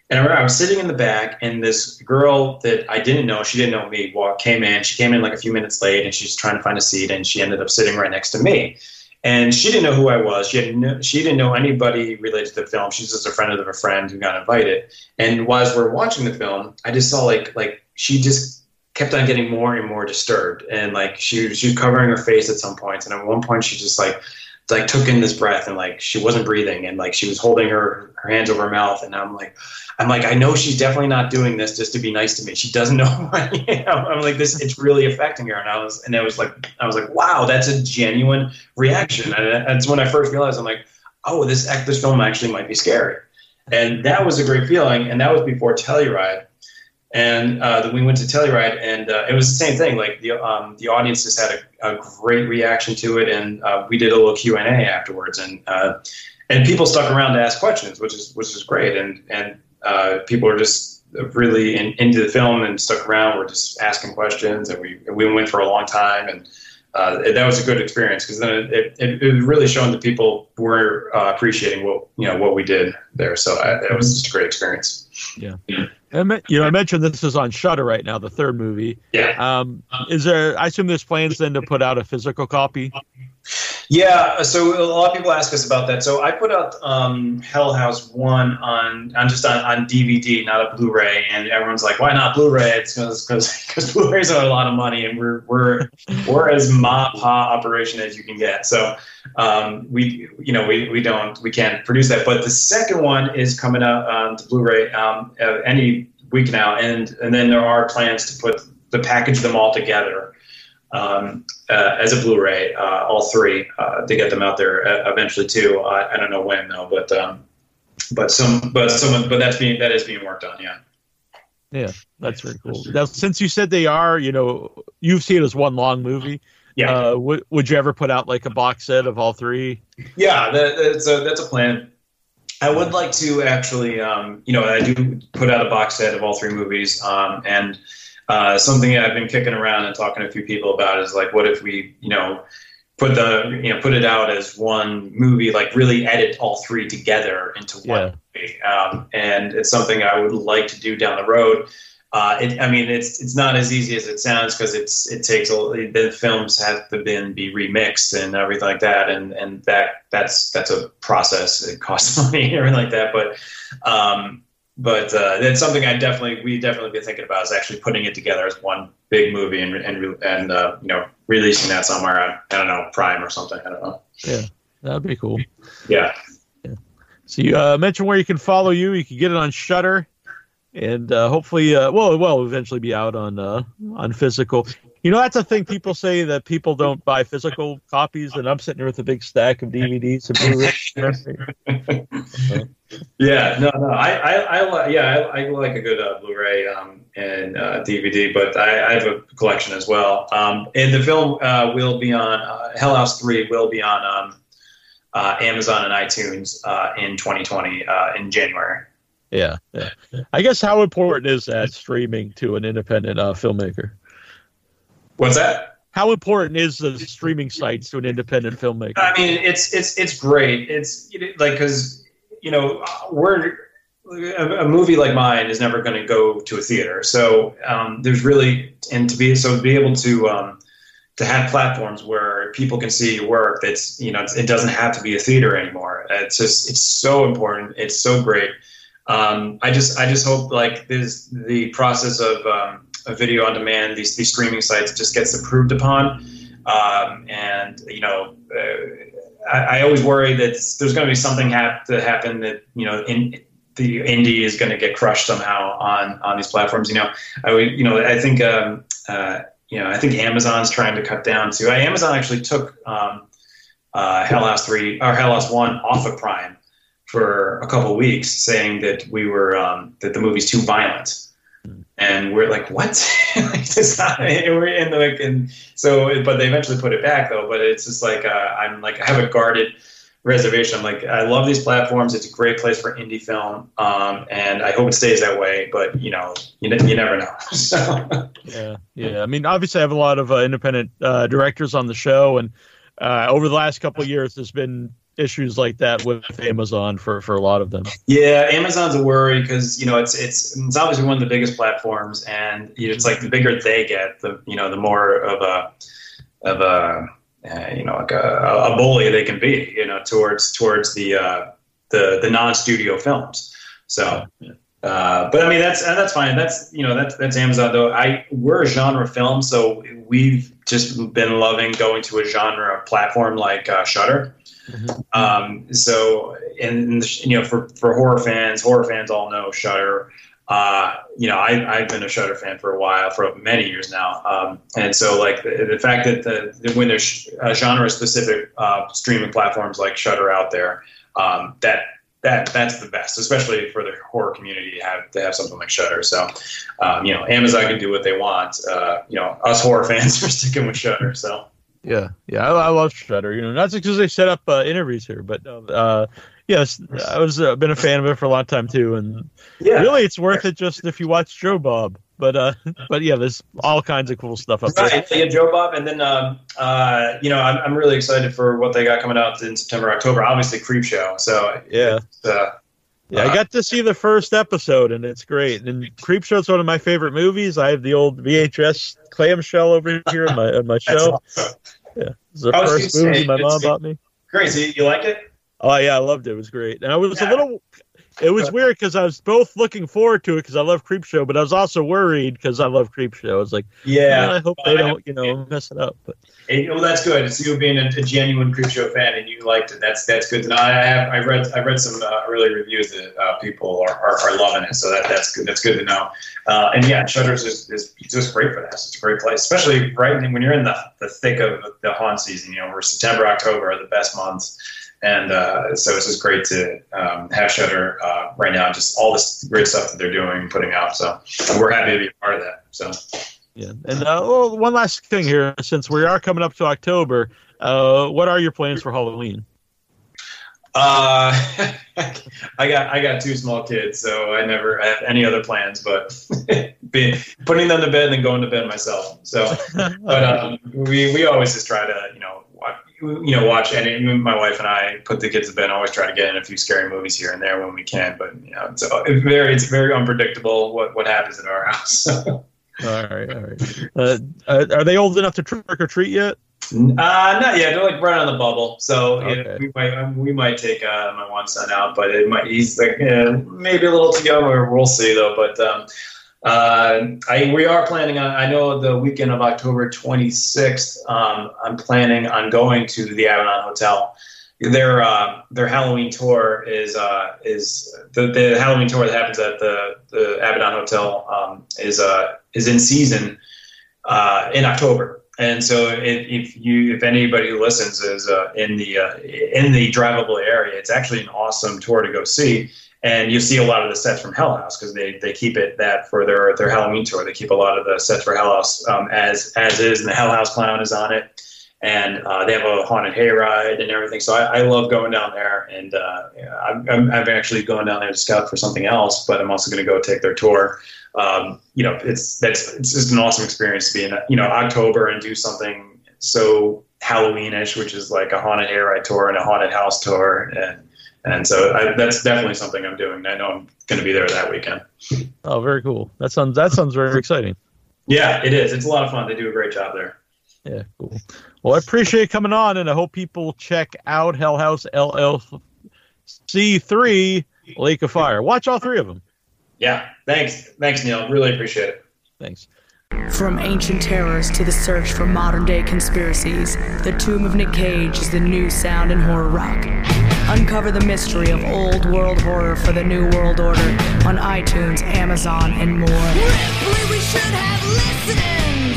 and I remember I was sitting in the back, and this girl that I didn't know, she didn't know me, walk came in. She came in like a few minutes late, and she's trying to find a seat, and she ended up sitting right next to me. And she didn't know who I was. She had no, she didn't know anybody related to the film. She's just a friend of a friend who got invited. And while we're watching the film, I just saw like like she just kept on getting more and more disturbed, and like she she was covering her face at some points, and at one point she just like like took in this breath and like she wasn't breathing, and like she was holding her her hands over her mouth, and I'm like. I'm like, I know she's definitely not doing this just to be nice to me. She doesn't know who I am. I'm like, this, it's really affecting her. And I was, and it was like, I was like, wow, that's a genuine reaction. And that's when I first realized, I'm like, oh, this this film actually might be scary. And that was a great feeling. And that was before Telluride. And uh, then we went to Telluride, and uh, it was the same thing. Like the um, the audience just had a, a great reaction to it, and uh, we did a little Q and A afterwards, and uh, and people stuck around to ask questions, which is which is great, and and uh, people are just really in, into the film and stuck around. We're just asking questions, and we we went for a long time, and uh, that was a good experience because then it, it, it really showed that people were uh, appreciating what you know what we did there. So I, that was just a great experience. I me- you know, I mentioned this is on Shudder right now, the third movie. Yeah. Um, is there? I assume there's plans then to put out a physical copy. Yeah, so a lot of people ask us about that. So I put out um, Hell House One on on just on, on DVD, not a Blu-ray, and everyone's like, "Why not Blu-ray?" It's because Blu-rays are a lot of money, and we're we're we're as ma pa operation as you can get. So um, we you know we, we don't we can't produce that. But the second one is coming out um, to Blu-ray um, uh, any week now, and and then there are plans to put to package them all together um, uh, as a Blu-ray, uh, all three, uh, to get them out there uh, eventually too. I, I don't know when though, but um, but some but some but that's being that is being worked on. Yeah. Yeah, that's very cool. Now, since you said they are, you know, you've seen it as one long movie. Yeah. Uh, would would you ever put out like a box set of all three? Yeah, that, that's a that's a plan. I would like to actually, um, you know, I do put out a box set of all three movies, um, and uh, something I've been kicking around and talking to a few people about is like, what if we, you know, put the, you know, put it out as one movie, like really edit all three together into one movie, um, and it's something I would like to do down the road. Uh, it, I mean, it's it's not as easy as it sounds because it's it takes a, the films have to been be remixed and everything like that, and and that that's that's a process. It costs money and everything like that, but um, but uh, that's something I definitely we definitely been thinking about is actually putting it together as one big movie and and and uh, you know releasing that somewhere on I don't know Prime or something. I don't know. Yeah, that'd be cool. Yeah. So you uh, mentioned where you can follow you. You can get it on Shudder, and uh, hopefully, uh, well, it eventually be out on uh, on physical. You know, that's a thing people say that people don't buy physical copies, and I'm sitting here with a big stack of DVDs and Yeah, no, no. I, I, I li- yeah, I, I like a good uh, Blu-ray um, and uh, DVD, but I, I have a collection as well. Um, and the film uh, will be on uh, Hell House Three will be on um, uh, Amazon and iTunes uh, in 2020 uh, in January. Yeah, yeah. I guess how important is that streaming to an independent uh, filmmaker? What's that? How important is the streaming sites to an independent filmmaker? I mean, it's it's it's great. It's like because you know we're a, a movie like mine is never going to go to a theater. So um, there's really and to be so to be able to um, to have platforms where people can see your work. That's you know it doesn't have to be a theater anymore. It's just it's so important. It's so great. Um, I just I just hope like this the process of um, a video on demand these these streaming sites just gets improved upon. Um, and you know, uh, I, I always worry that there's going to be something have to happen that you know in the indie is going to get crushed somehow on on these platforms. You know, I you know I think um, uh, you know I think Amazon's trying to cut down too. Amazon actually took um, uh, Hell House three or Hell House one off of Prime for a couple weeks, saying that we were um, that the movie's too violent. And we're like, what? like, it's not, we're in the, like, and so, but they eventually put it back though. But it's just like, uh, I'm like, I have a guarded reservation. I'm like, I love these platforms. It's a great place for indie film. Um, and I hope it stays that way, but you know, you, you never know. so, Yeah, yeah. I mean, obviously, I have a lot of uh, independent uh, directors on the show, and uh, over the last couple years, there's been issues like that with Amazon for for a lot of them. Yeah, Amazon's a worry because you know it's it's it's obviously one of the biggest platforms, and you know, it's like the bigger they get, the you know the more of a of a uh, you know like a, a bully they can be, you know, towards towards the uh, the the non-studio films. So. Uh, but I mean that's and that's fine. That's you know that's that's Amazon though. I we're a genre film, so we've just been loving going to a genre platform like uh, Shudder. Um, so, and you know, for, for horror fans, horror fans all know Shudder. Uh, you know, I, I've been a Shudder fan for a while, for many years now. Um, and so, like the, the fact that the, when there's uh, genre-specific uh, streaming platforms like Shudder out there, um, that that that's the best, especially for the horror community to have to have something like Shudder. So, um, you know, Amazon can do what they want. Uh, you know, us horror fans are sticking with Shudder. So. Yeah, yeah, I, I love Shudder. You know, not just because they set up uh, interviews here, but uh, yes, I was uh, been a fan of it for a long time too, and Yeah. really, it's worth it just if you watch Joe Bob. But uh, but yeah, there's all kinds of cool stuff up there. Right, yeah, Joe Bob, and then um, uh, you know I'm, I'm really excited for what they got coming out in September, October. Obviously, Creepshow. So Yeah. uh, Yeah, I got to see the first episode, and it's great. And Creepshow's one of my favorite movies. I have the old VHS clamshell over here on my on my shelf. awesome. Yeah, it's the first movie say, my mom bought me. Crazy, you, you like it? Oh yeah, I loved it. It was great, and I was Yeah. a little. It was weird because I was both looking forward to it because I love Creepshow, but I was also worried because I love Creepshow. I was like, Yeah. I hope they don't, you know, mess it up. But Hey, well, that's good. It's you being a, a genuine Creepshow fan, and you liked it. That's that's good to know. I have I read I read some uh, early reviews that uh, people are, are, are loving it, so that that's good. That's good to know. Uh, and yeah, Shudder's is, is just great for that. It's a great place, especially right when you're in the, the thick of the haunt season. You know, where September, October are the best months, and uh, so it's just great to um, have Shudder uh, right now. Just all this great stuff that they're doing, and putting out. So we're happy to be a part of that. So. yeah, and uh, well, one last thing here, since we are coming up to October, uh, what are your plans for Halloween? Uh, I got I got two small kids, so I never have any other plans but be, putting them to bed and then going to bed myself. So, but um, we we always just try to you know you know watch and my wife and I put the kids to bed. and Always try to get in a few scary movies here and there when we can. But you know, it's, it's very it's very unpredictable what what happens in our house. all right, all right. Uh, uh, are they old enough to trick or treat yet? Uh, not yet. They're like right on the bubble, so yeah, Okay. we might um, we might take uh, my one son out, but it might he's like yeah, maybe a little too young, or we'll see though. But um, uh, I we are planning on. I know the weekend of October 26th. Um, I'm planning on going to the Abaddon Hotel. Their uh, their Halloween tour is uh, is the, the Halloween tour that happens at the the Abaddon Hotel um, is uh, is in season uh, in October. And so, if, if you, if anybody who listens is uh, in the in the drivable area, it's actually an awesome tour to go see. And you see a lot of the sets from Hell House because they, they keep it that for their their Halloween tour. They keep a lot of the sets for Hell House um, as as is, and the Hell House clown is on it, and uh, they have a haunted hayride and everything. So I, I love going down there, and uh, I'm, I'm I'm actually going down there to scout for something else, but I'm also going to go take their tour um, you know, it's that's it's just an awesome experience to be in, you know, October and do something so Halloweenish, which is like a haunted hayride tour and a haunted house tour, and and so I, that's definitely something I'm doing. I know I'm going to be there that weekend. Oh, very cool. That sounds that sounds very exciting. Yeah, it is. It's a lot of fun. They do a great job there. Yeah, cool. Well, I appreciate you coming on, and I hope people check out Hell House LLC three Lake of Fire. Watch all three of them. Yeah, thanks, thanks, Neil. Really appreciate it. Thanks. From ancient terrors to the search for modern day conspiracies, The Tomb of Nick Cage is the new sound in horror rock. Uncover the mystery of old world horror for the new world order on iTunes, Amazon, and more. Ripley, we should have listened.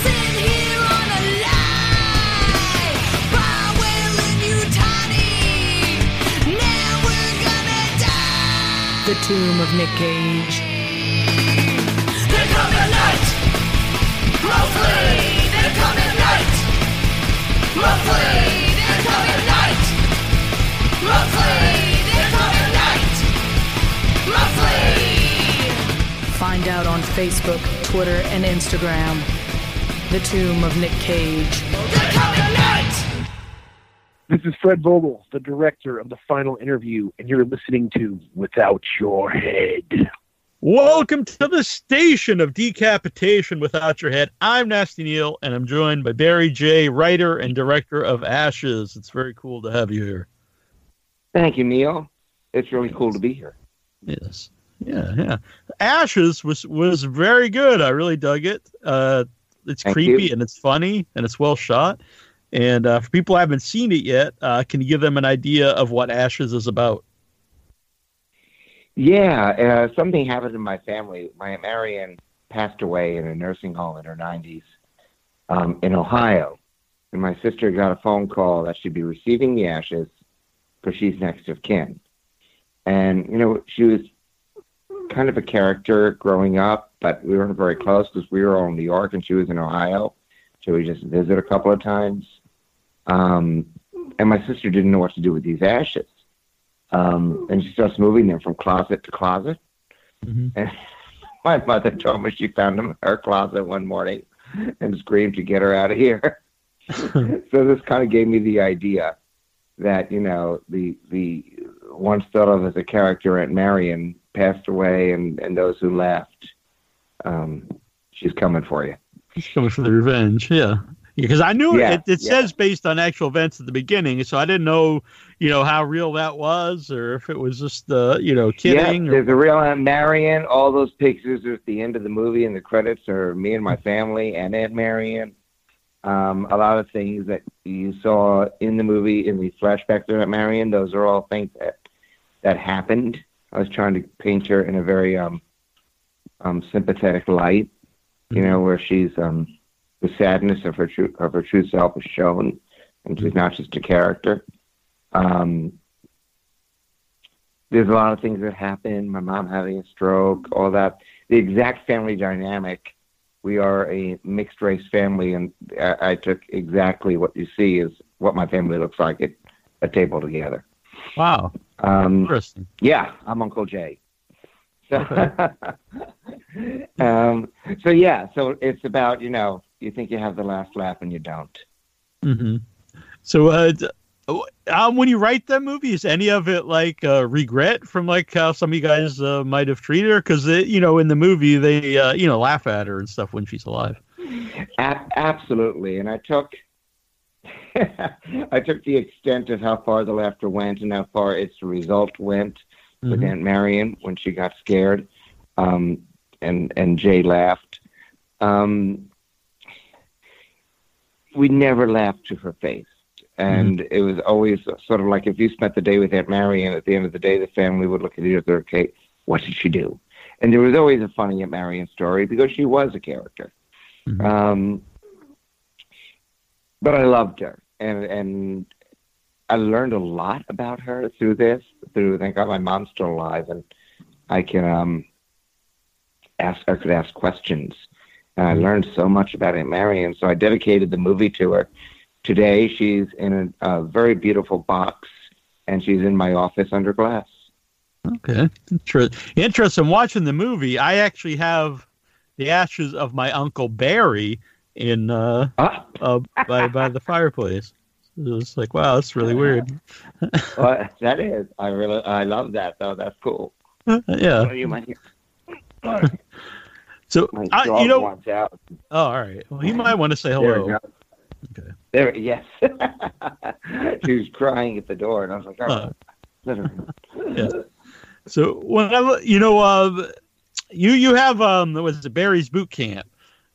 Sitting here on a lie. Bywell and Utani. Now we're gonna die. The Tomb of Nick Cage. They're coming night. Mostly, they're coming night. Mostly, Find out on Facebook, Twitter, and Instagram. The Tomb of Nick Cage. They're coming night. This is Fred Vogel, the director of the final interview, and you're listening to Without Your Head. Welcome to the station of decapitation without your head. I'm Nasty Neil, and I'm joined by Barry Jay, writer and director of Ashes. It's very cool to have you here. Thank you, Neil. It's really cool to be here. Yes. Yeah, yeah. Ashes was was very good. I really dug it. Uh, it's Thank creepy you. and it's funny and it's well shot. And uh, for people who haven't seen it yet, uh, can you give them an idea of what Ashes is about? Yeah, uh, something happened in my family. My Aunt Marion passed away in a nursing home in her 90s um, in Ohio. And my sister got a phone call that she'd be receiving the ashes because she's next of kin. And, you know, she was kind of a character growing up, but we weren't very close because we were all in New York and she was in Ohio. So we just visit a couple of times. Um, and my sister didn't know what to do with these ashes. Um, and she starts moving them from closet to closet. Mhm. And my mother told me she found them in her closet one morning and screamed to get her out of here. so this kind of gave me the idea that you know the the once thought of as a character Aunt Marion passed away, and and those who left, um, she's coming for you. She's coming for the revenge. Yeah. Because I knew Yeah, it, it yeah. says based on actual events at the beginning, so I didn't know, you know, how real that was, or if it was just, uh, you know, kidding. Yeah, or, there's a real Aunt Marion. All those pictures are at the end of the movie, and the credits are me and my family and Aunt Marion. Um, a lot of things that you saw in the movie in the flashbacks of Aunt Marion, those are all things that that happened. I was trying to paint her in a very um, um, sympathetic light, you know, where she's um, the sadness of her true of her true self is shown, and she's not just a character. Um, there's a lot of things that happen. My mom having a stroke, all that. The exact family dynamic. We are a mixed race family, and I, I took exactly what you see is what my family looks like at a table together. wow, Um, interesting. yeah, I'm Uncle Jay. So, um, so yeah, so it's about you know you think you have the last laugh and you don't. hmm So, uh, um, when you write that movie, is any of it like uh, regret from like how some of you guys uh, might have treated her? Because you know, in the movie, they uh, you know laugh at her and stuff when she's alive. A- absolutely, and I took I took the extent of how far the laughter went and how far its result went with Mhm. Aunt Marion when she got scared, um, and and Jay laughed. Um, we never laughed to her face, and it was always sort of like if you spent the day with Aunt Marion, at the end of the day, the family would look at each other. Okay, what did she do? And there was always a funny Aunt Marion story because she was a character. Mhm. Um, but I loved her, and and I learned a lot about her through this. Through thank God my mom's still alive, and I can um ask. I could ask questions, and I learned so much about Aunt Marion. So I dedicated the movie to her. Today, she's in a, a very beautiful box, and she's in my office under glass. Okay, Inter- interesting. Watching the movie, I actually have the ashes of my uncle Barry in uh, Ah, uh by by the fireplace. It was like, wow, that's really weird. well, that is. I really, I love that though. That's cool. yeah. Do you might hear? So I, you know, out. oh, all right. Well, he might want to say hello. Okay. There, yes. she was crying at the door, and I was like, "Oh, Uh. let her." Yeah. So when I, look- you know, uh, you you have um, was it Barry's boot camp?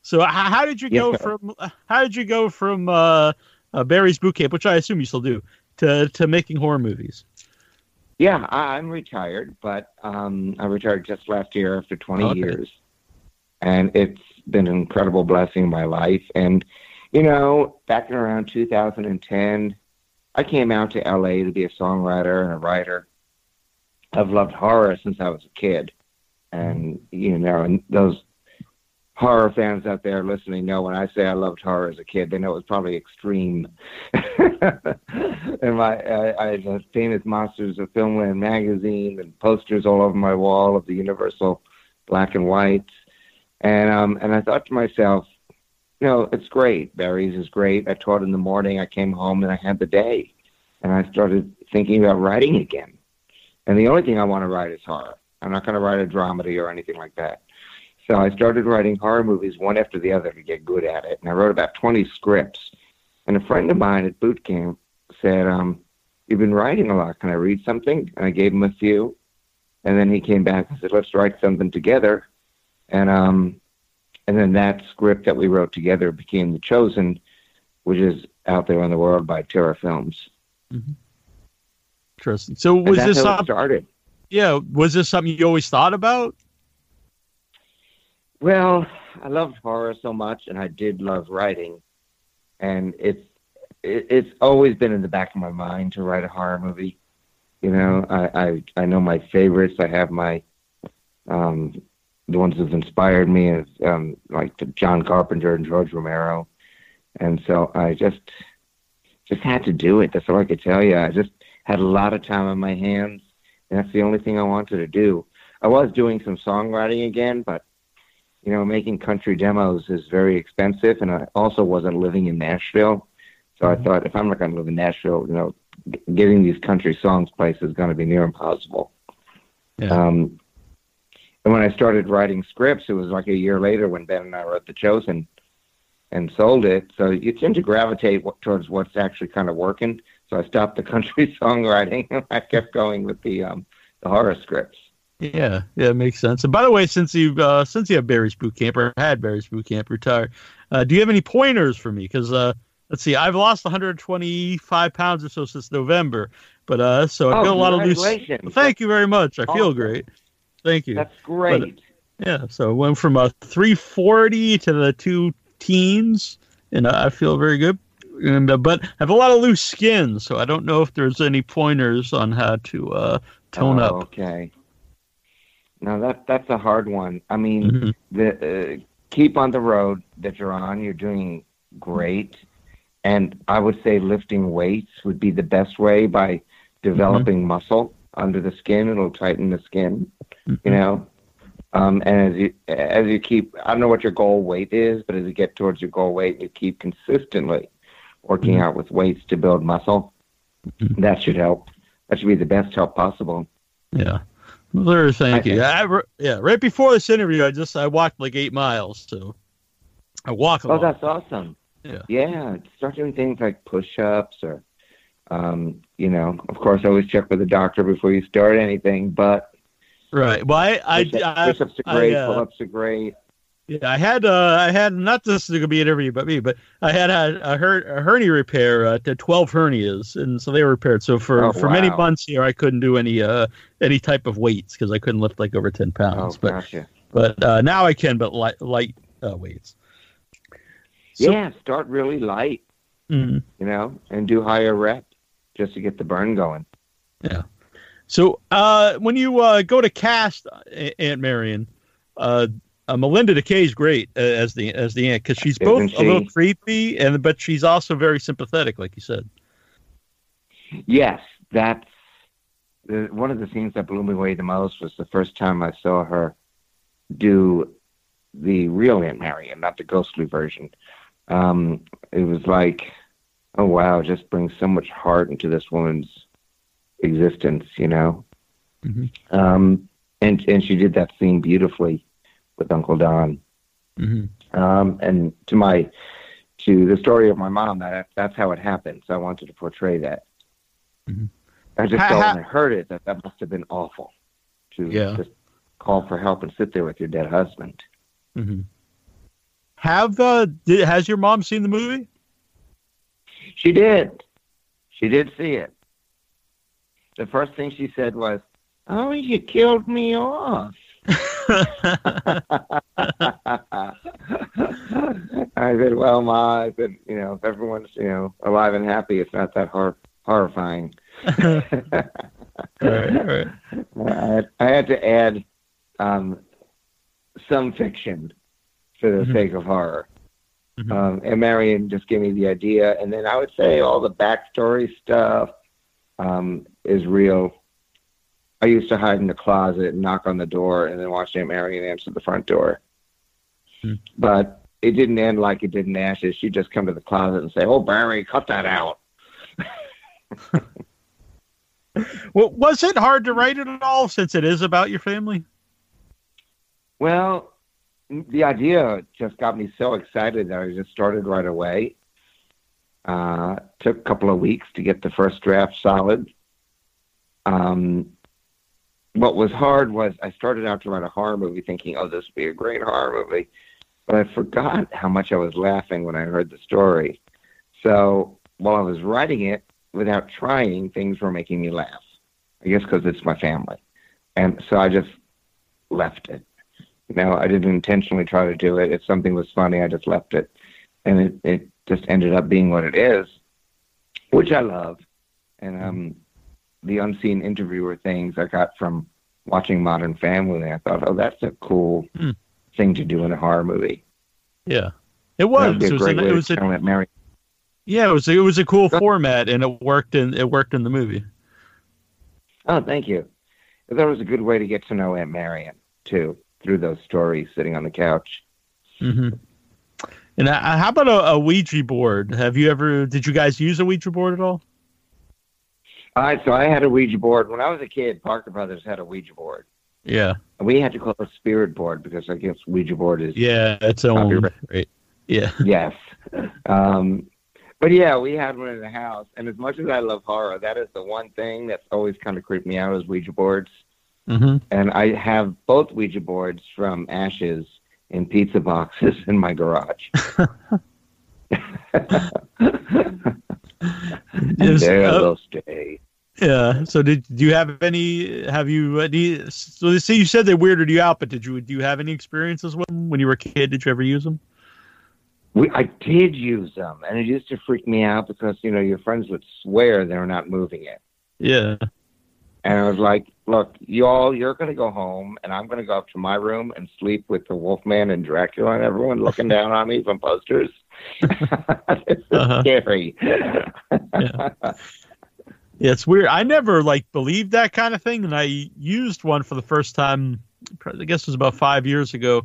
So how, how did you Yes, go sir. from how did you go from uh, uh, Barry's boot camp, which I assume you still do, to to making horror movies? Yeah, I'm retired, but um, I retired just last year after 20 Okay. years, and it's been an incredible blessing in my life. And you know, back in around 2010, I came out to LA to be a songwriter and a writer. I've loved horror since I was a kid, and you know, and those horror fans out there listening know when I say I loved horror as a kid, they know it was probably extreme. and my, I, I had famous monsters of Filmland magazine and posters all over my wall of the Universal black and whites, and um, and I thought to myself, you know, it's great. Barry's is great. I taught in the morning. I came home and I had the day, and I started thinking about writing again. And the only thing I want to write is horror. I'm not going to write a dramedy or anything like that. So I started writing horror movies one after the other to get good at it. And I wrote about 20 scripts. And a friend of mine at boot camp said, um, You've been writing a lot. Can I read something? And I gave him a few. And then he came back and said, Let's write something together. And um, and then that script that we wrote together became The Chosen, which is out there in the world by Terra Films. Interesting. So was that's this how it started. yeah? Was this something you always thought about? Well, I loved horror so much, and I did love writing, and it's it, it's always been in the back of my mind to write a horror movie. You know, I I, I know my favorites. I have my um, the ones that inspired me, is um, like John Carpenter and George Romero, and so I just just had to do it. That's all I could tell you. I just had a lot of time on my hands, and that's the only thing I wanted to do. I was doing some songwriting again, but you know, making country demos is very expensive, and I also wasn't living in Nashville. So I thought, if I'm not going to live in Nashville, you know, g- getting these country songs placed is going to be near impossible. Yeah. Um, and when I started writing scripts, it was like a year later when Ben and I wrote The Chosen, and sold it. So you tend to gravitate w- towards what's actually kind of working. So I stopped the country songwriting. And I kept going with the um, the horror scripts. Yeah, yeah, it makes sense. And by the way, since you uh, since you have Barry's Boot Camp or had Barry's Boot Camp retire, uh, do you have any pointers for me? Because uh, let's see, I've lost 125 pounds or so since November, but uh, so I Oh, feel a lot of loose. Well, thank you very much. I feel great. Thank you. That's great. Yeah, so it went from a 340 to the two teens, and I feel very good. And uh, but I have a lot of loose skin, so I don't know if there's any pointers on how to uh, tone Oh, up. Okay. No, that that's a hard one. I mean, Mhm. the uh, keep on the road that you're on. You're doing great, and I would say lifting weights would be the best way by developing muscle under the skin. It'll tighten the skin. You know, um, and as you as you keep, I don't know what your goal weight is, but as you get towards your goal weight, you keep consistently working Mhm. out with weights to build muscle. Mhm. That should help. That should be the best help possible. Yeah. There, thank I- you. I, yeah, right before this interview, I just I walked like eight miles, so I walk a Oh, lot. that's awesome. Yeah. Yeah. Start doing things like push ups or, um, you know, of course, always check with the doctor before you start anything. But Right. Well, I I, push I, ups are I, great, uh, pull ups are great. yeah, I had uh I had not this is gonna be an interview about me, but I had a, a, her, a hernia repair uh, to twelve hernias, and so they were repaired. So for Oh, for many months here, I couldn't do any uh any type of weights because I couldn't lift like over ten pounds. but gotcha. but uh, now I can, but light light uh, weights. So- yeah. Start really light, Mhm. you know, and do higher rep just to get the burn going. So uh, when you uh, go to cast Aunt Marion, uh, uh, Melinda DeKay is great uh, as the as the aunt because she's both Isn't a little creepy and but she's also very sympathetic, like you said. Yes, that's the, one of the scenes that blew me away the most was the first time I saw her do the real Aunt Marion, not the ghostly version. Um, it was like, oh wow, just brings so much heart into this woman's existence, you know. Mhm. Um, and and she did that scene beautifully with Uncle Don. Mm-hmm. Um, and to my to the story of my mom, that that's how it happened. So I wanted to portray that. Mhm. I just Ha- thought when I heard it that that must have been awful to Yeah. just call for help and sit there with your dead husband. Mm-hmm. Have uh, did, has your mom seen the movie? She did. She did see it. The first thing she said was, "Oh, you killed me off." I said, "Well, ma, I said, you know, if everyone's you know alive and happy, it's not that hor- horrifying." all right, all right. I had, I had to add um, some fiction for the Mhm. sake of horror. Mhm. Um, and Marion just gave me the idea, and then I would say all the backstory stuff um, is real. I used to hide in the closet and knock on the door, and then watch Aunt Marion answer the front door. Hmm. But it didn't end like it did in Ashes. She'd just come to the closet and say, "Oh, Barry, cut that out." Well, was it hard to write it at all since it is about your family? Well, the idea just got me so excited that I just started right away. Uh, took a couple of weeks to get the first draft solid. Um, what was hard was I started out to write a horror movie thinking, oh, this would be a great horror movie. But I forgot how much I was laughing when I heard the story. So while I was writing it, without trying, things were making me laugh. I guess because it's my family. And so I just left it. You know, I didn't intentionally try to do it. If something was funny, I just left it. And it, it just ended up being what it is, which I love. And um, the unseen interviewer things I got from watching Modern Family, I thought, oh, that's a cool Hmm. thing to do in a horror movie. Yeah, it was. It a was, great an- way it to was a, Mary. yeah, it was. It was a cool format, and it worked in it worked in the movie. Oh, thank you. That was a good way to get to know Aunt Marion, too, through those stories sitting on the couch. hmm And uh, how about a, a Ouija board? Have you ever? Did you guys use a Ouija board at all? All right, so I had a Ouija board. When I was a kid, Parker Brothers had a Ouija board. Yeah, We had to call it a spirit board because I guess Ouija board is yeah, it's own right. Yeah. Yes. Um, but yeah, we had one in the house, and as much as I love horror, that is the one thing that's always kind of creeped me out is Ouija boards. Mm-hmm. And I have both Ouija boards from Ashes in pizza boxes in my garage. Yes, there uh, they'll stay. Yeah. So did do you have any? Have you? Uh, you so they say you said they weirded you out, but did you? Do you have any experiences with them when you were a kid? Did you ever use them? We, I did use them, and it used to freak me out because you know your friends would swear they were not moving it, Yeah. and I was like, "Look, y'all, you're going to go home, and I'm going to go up to my room and sleep with the Wolfman and Dracula and everyone looking down on me from posters." it's Uh-huh. scary. Yeah. Yeah, it's weird. I never like believed that kind of thing, and I used one for the first time. I guess it was about five years ago,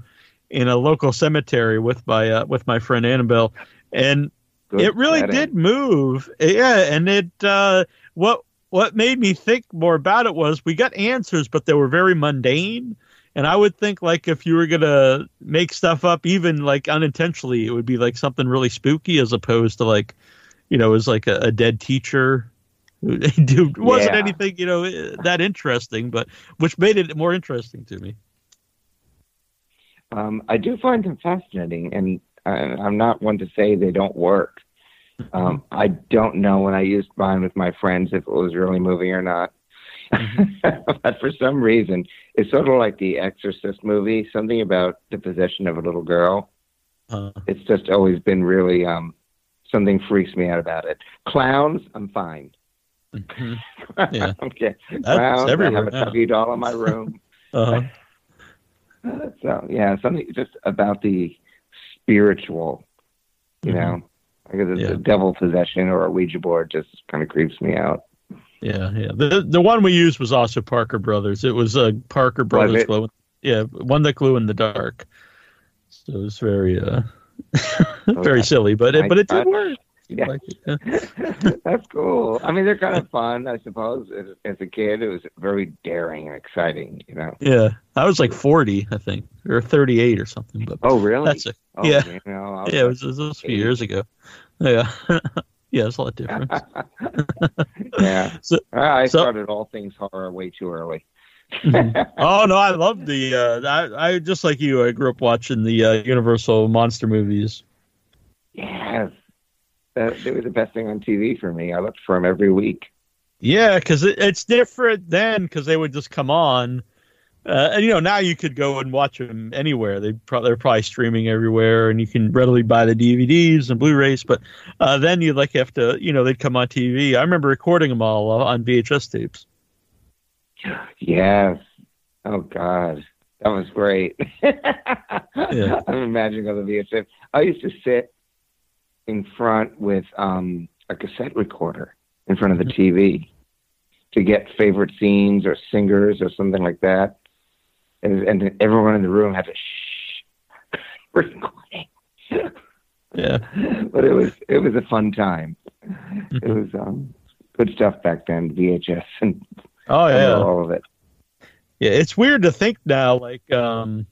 in a local cemetery with my uh, with my friend Annabelle, and Good it really setting. did move. Yeah, and it uh, what what made me think more about it was we got answers, but they were very mundane. And I would think like if you were gonna make stuff up, even like unintentionally, it would be like something really spooky, as opposed to like, you know, it was like a, a dead teacher. who Dude, wasn't Yeah. anything you know that interesting, but which made it more interesting to me. Um, I do find them fascinating, and I, I'm not one to say they don't work. Um, I don't know when I used mine with my friends if it was really moving or not. but for some reason, it's sort of like the Exorcist movie, something about the possession of a little girl. Uh, It's just always been really um, something freaks me out about it. Clowns, I'm fine. mhm. Yeah. okay. That's Clowns, I have a Chucky doll in my room. uh-huh. so yeah, something just about the spiritual, you Mhm. know, because it's Yeah. a devil possession or a Ouija board just kind of creeps me out. Yeah, yeah. The the one we used was also Parker Brothers. It was uh, Parker Brothers glow. Yeah, one that glue in the dark. So it was very uh very Okay. silly, but it but it did work. Yeah. Like it, yeah. That's cool. I mean, they're kind of fun, I suppose. As, as a kid, it was very daring and exciting, you know. Yeah, I was like forty, I think, or thirty-eight or something. But Oh, really? that's it. oh, yeah. You know, I Yeah, it was, it was a few years ago. Yeah, yeah, it's a lot different. yeah. So- I so- started all things horror way too early. oh no, I love the. Uh, I I just like you. I grew up watching the uh, Universal monster movies. Yes. That, they were the best thing on TV for me. I looked for them every week. Yeah, because it, it's different then because they would just come on, uh, and you know now you could go and watch them anywhere. They pro- they're probably streaming everywhere, and you can readily buy the DVDs and Blu-rays. But uh, then you'd like have to, you know, they'd come on TV. I remember recording them all on VHS tapes. Yes. Oh God, that was great. Yeah. I'm imagining on the VHS. I used to sit in front with um, a cassette recorder in front of the TV to get favorite scenes or singers or something like that, and, and everyone in the room had to shh recording. Yeah, but it was it was a fun time. It Mhm. was um, good stuff back then. VHS and oh yeah. all of it. Yeah, it's weird to think now, like, um,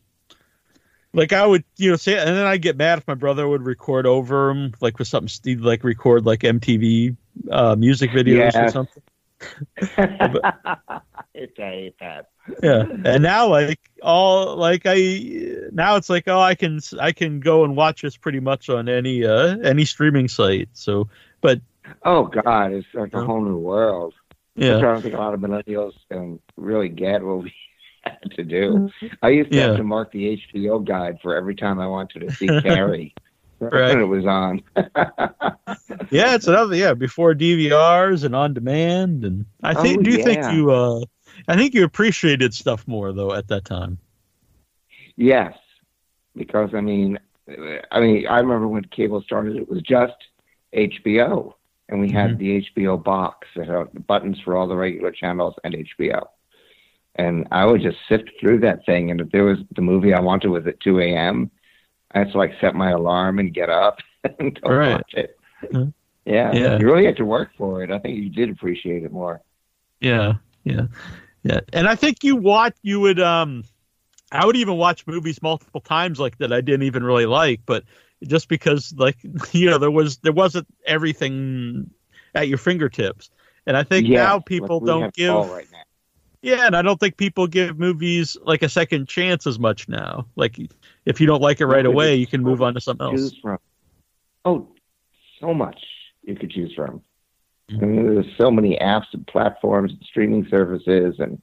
like I would, you know, say, and then I'd get mad if my brother would record over him, like with something, Steve, like record like MTV uh, music videos or Yes. something. it's I hate that. Yeah, and now like all like I now it's like oh I can I can go and watch this pretty much on any uh any streaming site. So, but Oh God, it's like a whole new world. Which I don't think a lot of millennials um, really get what we had to do. I used to Yeah. have to mark the HBO guide for every time I wanted to see Carrie. Right. When it was on. yeah, it's another yeah before DVRs and on demand, and I think Oh, do you think you uh I think you appreciated stuff more though at that time. Yes, because I mean, I mean, I remember when cable started, it was just HBO, and we had the HBO box that had buttons for all the regular channels and HBO. And I would just sift through that thing, and if there was the movie I wanted was at 2 a.m., I had to like set my alarm and get up and go Right. watch it. Huh. Yeah, Yeah. you really had to work for it. I think you did appreciate it more. Yeah, yeah, yeah. And I think you watch you would um I would even watch movies multiple times like that I didn't even really like, but just because like you know there was there wasn't everything at your fingertips, and I think Yeah, now people don't give right now. Yeah, and I don't think people give movies like a second chance as much now. Like if you don't like it right away, you can move on to something else. from. Oh, so much you could choose from. Mm-hmm. I mean, there's so many apps and platforms and streaming services, and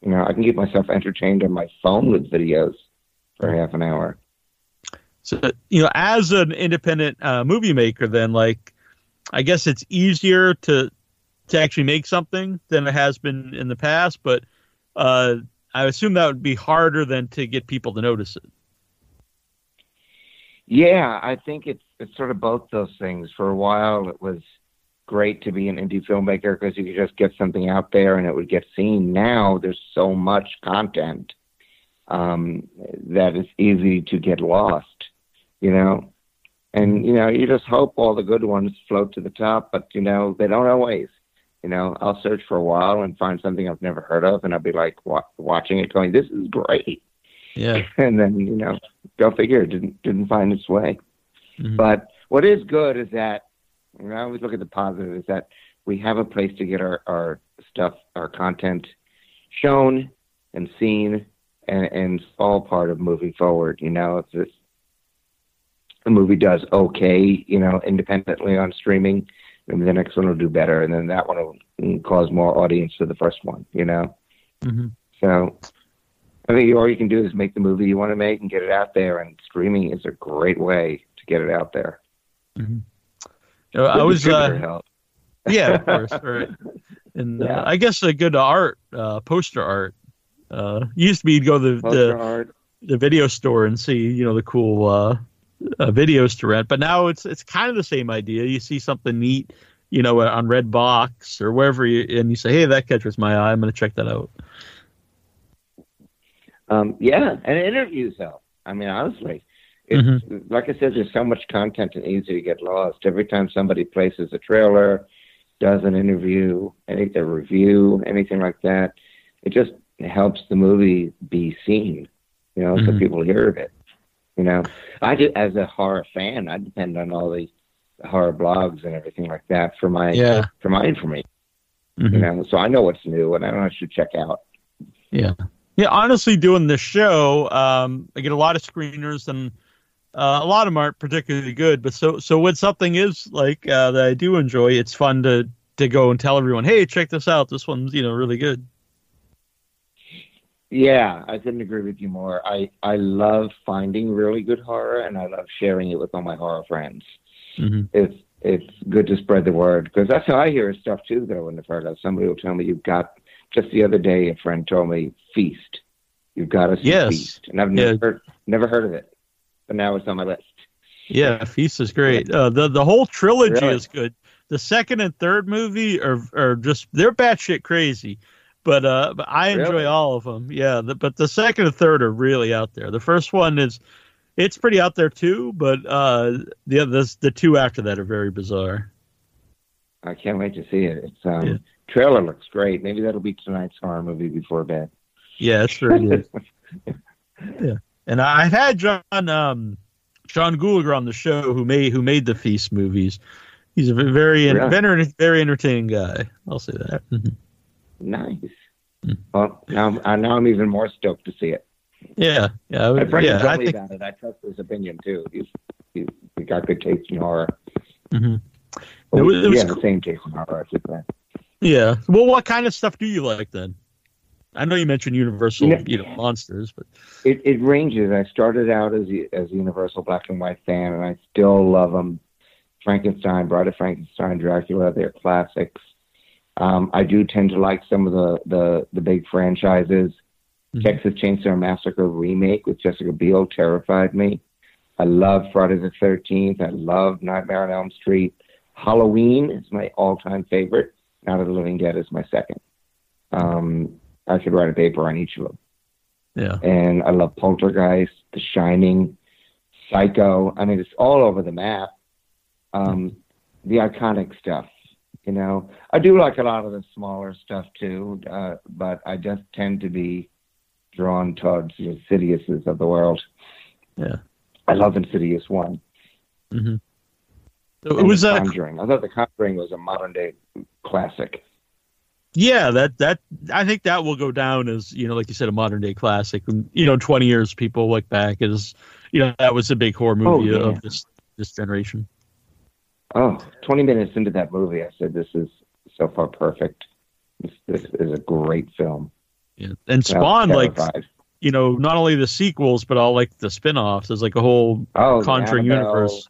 you know, I can keep myself entertained on my phone with videos for half an hour. So you know, as an independent uh, movie maker, then like I guess it's easier to to actually make something than it has been in the past, but uh, I assume that would be harder than to get people to notice it. Yeah, I think it's it's sort of both those things. For a while, it was great to be an indie filmmaker because you could just get something out there and it would get seen. Now there's so much content um, that it's easy to get lost, you know. And you know, you just hope all the good ones float to the top, but you know they don't always. You know, I'll search for a while and find something I've never heard of, and I'll be like wa- watching it, going, "This is great." Yeah. and then you know, go figure, it didn't didn't find its way. Mhm. But what is good is that and I always look at the positive is that we have a place to get our our stuff, our content shown and seen, and and it's all part of moving forward. You know, if this a movie does okay, you know, independently on streaming, maybe the next one will do better, and then that one will cause more audience to the first one. You know. Mhm. So I think all you can do is make the movie you want to make and get it out there, and streaming is a great way to get it out there. You know, I was uh, yeah, of course, right. And Yeah. uh, I guess a good art, uh, poster art. Uh, used to be you'd go to the, the art. the video store and see you know the cool uh, uh, videos to rent. But now it's it's kind of the same idea. You see something neat, you know, on Redbox or wherever, you, and you say, "Hey, that catches my eye. I'm going to check that out." Um, yeah, and interviews help. I mean, honestly, it's Mm-hmm. like I said, there's so much content and easy to get lost. Every time somebody places a trailer, does an interview, any a review, anything like that, it just helps the movie be seen. You know, so Mhm. people hear of it. You know, I do as a horror fan, I depend on all these horror blogs and everything like that for my Yeah. for my information. Mhm. You know, so I know what's new and I know I should check out. Yeah. Yeah, honestly, doing this show, um, I get a lot of screeners, and uh, a lot of them aren't particularly good. But so, so when something is like uh, that I do enjoy, it's fun to to go and tell everyone, "Hey, check this out. This one's you know really good." Yeah, I couldn't agree with you more. I I love finding really good horror, and I love sharing it with all my horror friends. Mhm. It's it's good to spread the word because that's how I hear stuff too. Though in the heard of somebody will tell me you've got. Just the other day, a friend told me feast. You've got to see Yes. feast, and I've never Yeah. heard, never heard of it, but now it's on my list. Yeah, Feast is great. Uh, the the whole trilogy Really? is good. The second and third movie are are just they're batshit crazy, but uh, but I enjoy Really? all of them. Yeah, the, but the second and third are really out there. The first one is it's pretty out there too, but uh, the the two after that are very bizarre. I can't wait to see it. It's um, Yeah. trailer looks great. Maybe that'll be tonight's horror movie before bed. Yeah, it's very good. yeah, and I've had John um, John Gulager on the show who made who made the Feast movies. He's a very Really? very, very entertaining guy. I'll say that. Nice. Mm. Well, now, uh, now I'm even more stoked to see it. Yeah, yeah, I My would- friend yeah. told I me think about it. I trust his opinion too. He's, he's, he's got good taste in horror. mhm. Well, It was- it was yeah, cool. the same taste in horror. I should say. Yeah. Well, what kind of stuff do you like then? I know you mentioned Universal, Yeah. you know, monsters, but It, it ranges. I started out as a- as a Universal black and white fan, and I still love them. Frankenstein, Bride of Frankenstein, Dracula, they're classics. Um, I do tend to like some of the the, the big franchises. Mhm. Texas Chainsaw Massacre remake with Jessica Biel terrified me. I love Friday the Thirteenth. I love Nightmare on Elm Street. Halloween is my all-time favorite. Night of the Living Dead is my second. Um, I could write a paper on each of them. yeah, And I love Poltergeist, The Shining, Psycho. I mean, it's all over the map. Um, the iconic stuff, you know. I do like a lot of the smaller stuff too, uh, but I just tend to be drawn towards the Insidiouses of the world. Yeah. I love Insidious one. hmm It was The uh, Conjuring. I thought The Conjuring was a modern day classic. yeah that that I think that will go down as you know like you said a modern day classic. And, you know, twenty years people look back as you know that was a big horror Oh, movie yeah. of this this generation. Oh, 20 minutes into that movie, I said, "This is so far perfect. This, this is a great film." Yeah. And Spawn like you know not only the sequels but all like the spin-offs. There's like a whole oh, Conjuring universe.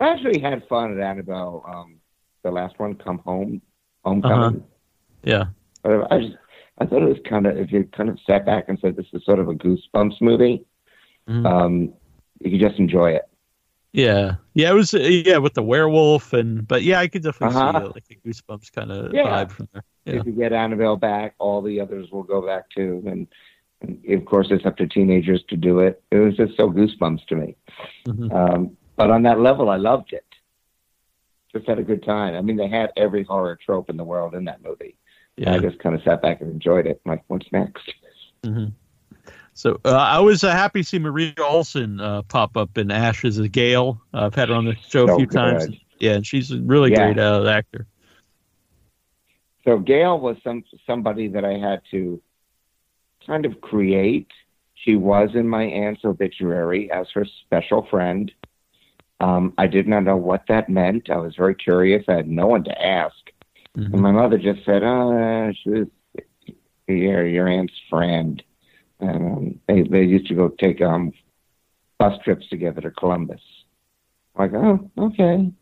I actually had fun at Annabelle. Um, the last one, Come Home, Homecoming. Yeah. Uh, I just, I thought it was kind of if you kind of sat back and said this is sort of a Goosebumps movie, Mhm. um, you could just enjoy it. Yeah, yeah, it was uh, yeah with the werewolf and but yeah, I could definitely Uh-huh. see uh, like a goosebumps kind of Yeah. vibe from there. Yeah, If you get Annabelle back, all the others will go back too. And, and of course, it's up to teenagers to do it. It was just so Goosebumps to me. Mhm. Um, but on that level, I loved it. Just had a good time. I mean, they had every horror trope in the world in that movie. yeah. I just kind of sat back and enjoyed it. Like, what's next? Mhm. So uh, I was uh, happy to see Maria Olsen uh, pop up in Ashes as Gail. Uh, I've had her on the show a So few times. Yeah, and she's a really Yeah. great uh, actor. So Gail was some somebody that I had to kind of create. She was in my aunt's obituary as her special friend. Um, I did not know what that meant. I was very curious. I had no one to ask. Mhm. And my mother just said, "Oh, she was your your aunt's friend." And um, they they used to go take um bus trips together to Columbus. I'm like, oh, okay.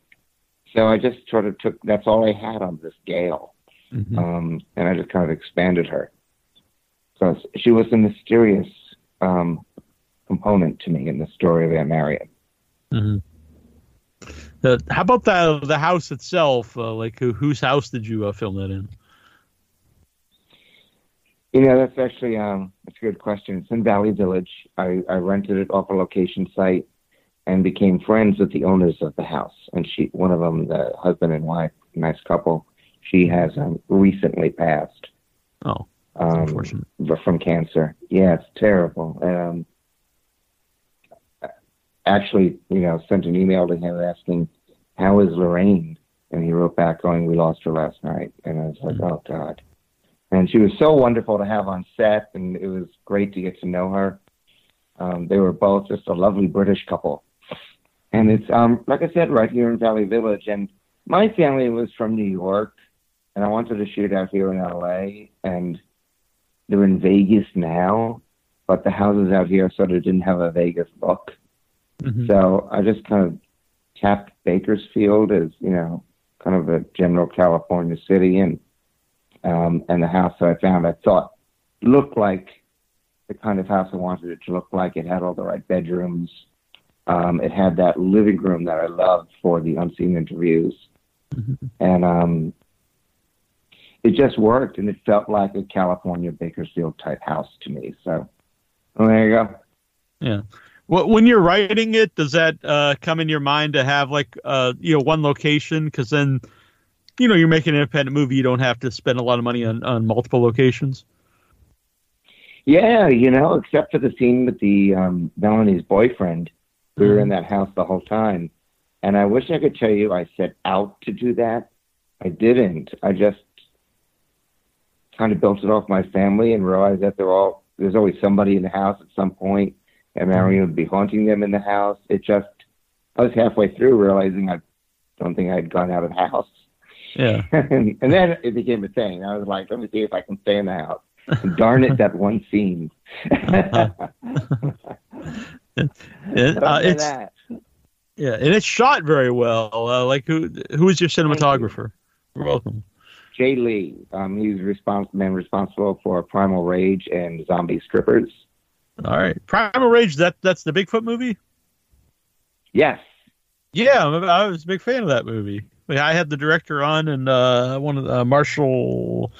So I just sort of took. That's all I had on this Gail, Mhm. um, and I just kind of expanded her. So she was a mysterious um, component to me in the story of Aunt Marion. Mhm. Uh, how about the the house itself? Uh, like, who, whose house did you uh, film that in? You know, that's actually um, that's a good question. It's in Valley Village. I, I rented it off a location site and became friends with the owners of the house. And she, one of them, the husband and wife, nice couple. She has um, recently passed Oh, um, unfortunate. from cancer. Yeah, it's terrible. Um, actually, you know, sent an email to him asking, "How is Lorraine?" And he wrote back, going, "We lost her last night." And I was like, "Oh God." And she was so wonderful to have on set, and it was great to get to know her. Um, they were both just a lovely British couple, and it's um, like I said, right here in Valley Village. And my family was from New York, and I wanted to shoot out here in LA, and they're in Vegas now, but the houses out here sort of didn't have a Vegas look. Mhm. So I just kind of tapped Bakersfield as, you know, kind of a general California city and um and the house that I found I thought looked like the kind of house I wanted it to look like. It had all the right bedrooms. Um, it had that living room that I loved for the unseen interviews. Mhm. And um it just worked and it felt like a California Bakersfield type house to me. So well, there you go. Wh- When you're writing it, does that uh, come in your mind to have like uh, you know one location? Because then, you know, you're making an independent movie. You don't have to spend a lot of money on, on multiple locations. Yeah, you know, except for the scene with the um, Melanie's boyfriend, we were in that house the whole time. And I wish I could tell you I set out to do that. I didn't. I just kind of built it off my family and realized that they're all there's always somebody in the house at some point, and Marion would be haunting them in the house. It just I was halfway through realizing I don't think I had gone out of the house. Yeah. and, and then it became a thing. I was like, let me see if I can stay in the house. Darn it, that one scene. And, But uh, it's that, yeah, and it's shot very well. Uh, like who who is your cinematographer? You're welcome. Jay Lee, um, he's respons- man responsible for Primal Rage and Zombie Strippers. All right, Primal Rage. That that's the Bigfoot movie. Yes. Yeah, I was a big fan of that movie. I had the director on and uh, one of the, uh, Marshall.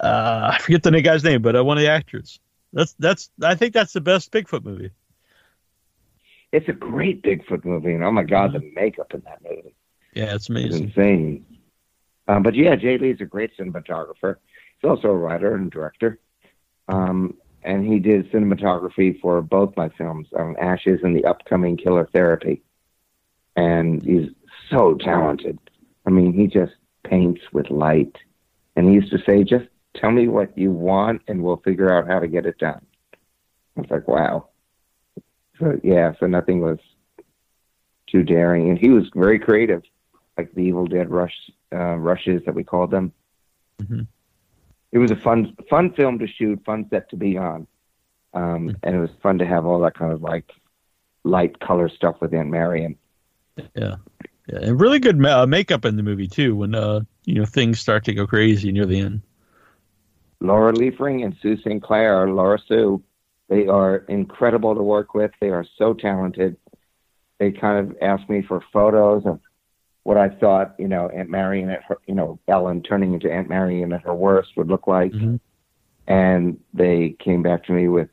Uh, I forget the guy's name, but uh, one of the actors. That's that's. I think that's the best Bigfoot movie. It's a great Bigfoot movie, and oh my God, the makeup in that movie Yeah, it's amazing. insane. Um, but yeah, Jay Lee's a great cinematographer. He's also a writer and director. Um, and he did cinematography for both my films, um, Ashes and the upcoming Killer Therapy. And he's so talented. I mean, he just paints with light. And he used to say, just tell me what you want and we'll figure out how to get it done. I was like, wow. So, yeah, so nothing was too daring. And he was very creative, like the Evil Dead rush, uh, rushes that we called them. Mhm. It was a fun, fun film to shoot, fun set to be on. Um, and it was fun to have all that kind of like light color stuff with Aunt Marion. Yeah, yeah, and really good ma- uh, makeup in the movie too. When uh, you know things start to go crazy near the end. Laura Liefring and Sue Sinclair, Laura Sue, they are incredible to work with. They are so talented. They kind of asked me for photos of what I thought, you know, Aunt Marion at her, you know, Ellen turning into Aunt Marion at her worst would look like. Mhm. And they came back to me with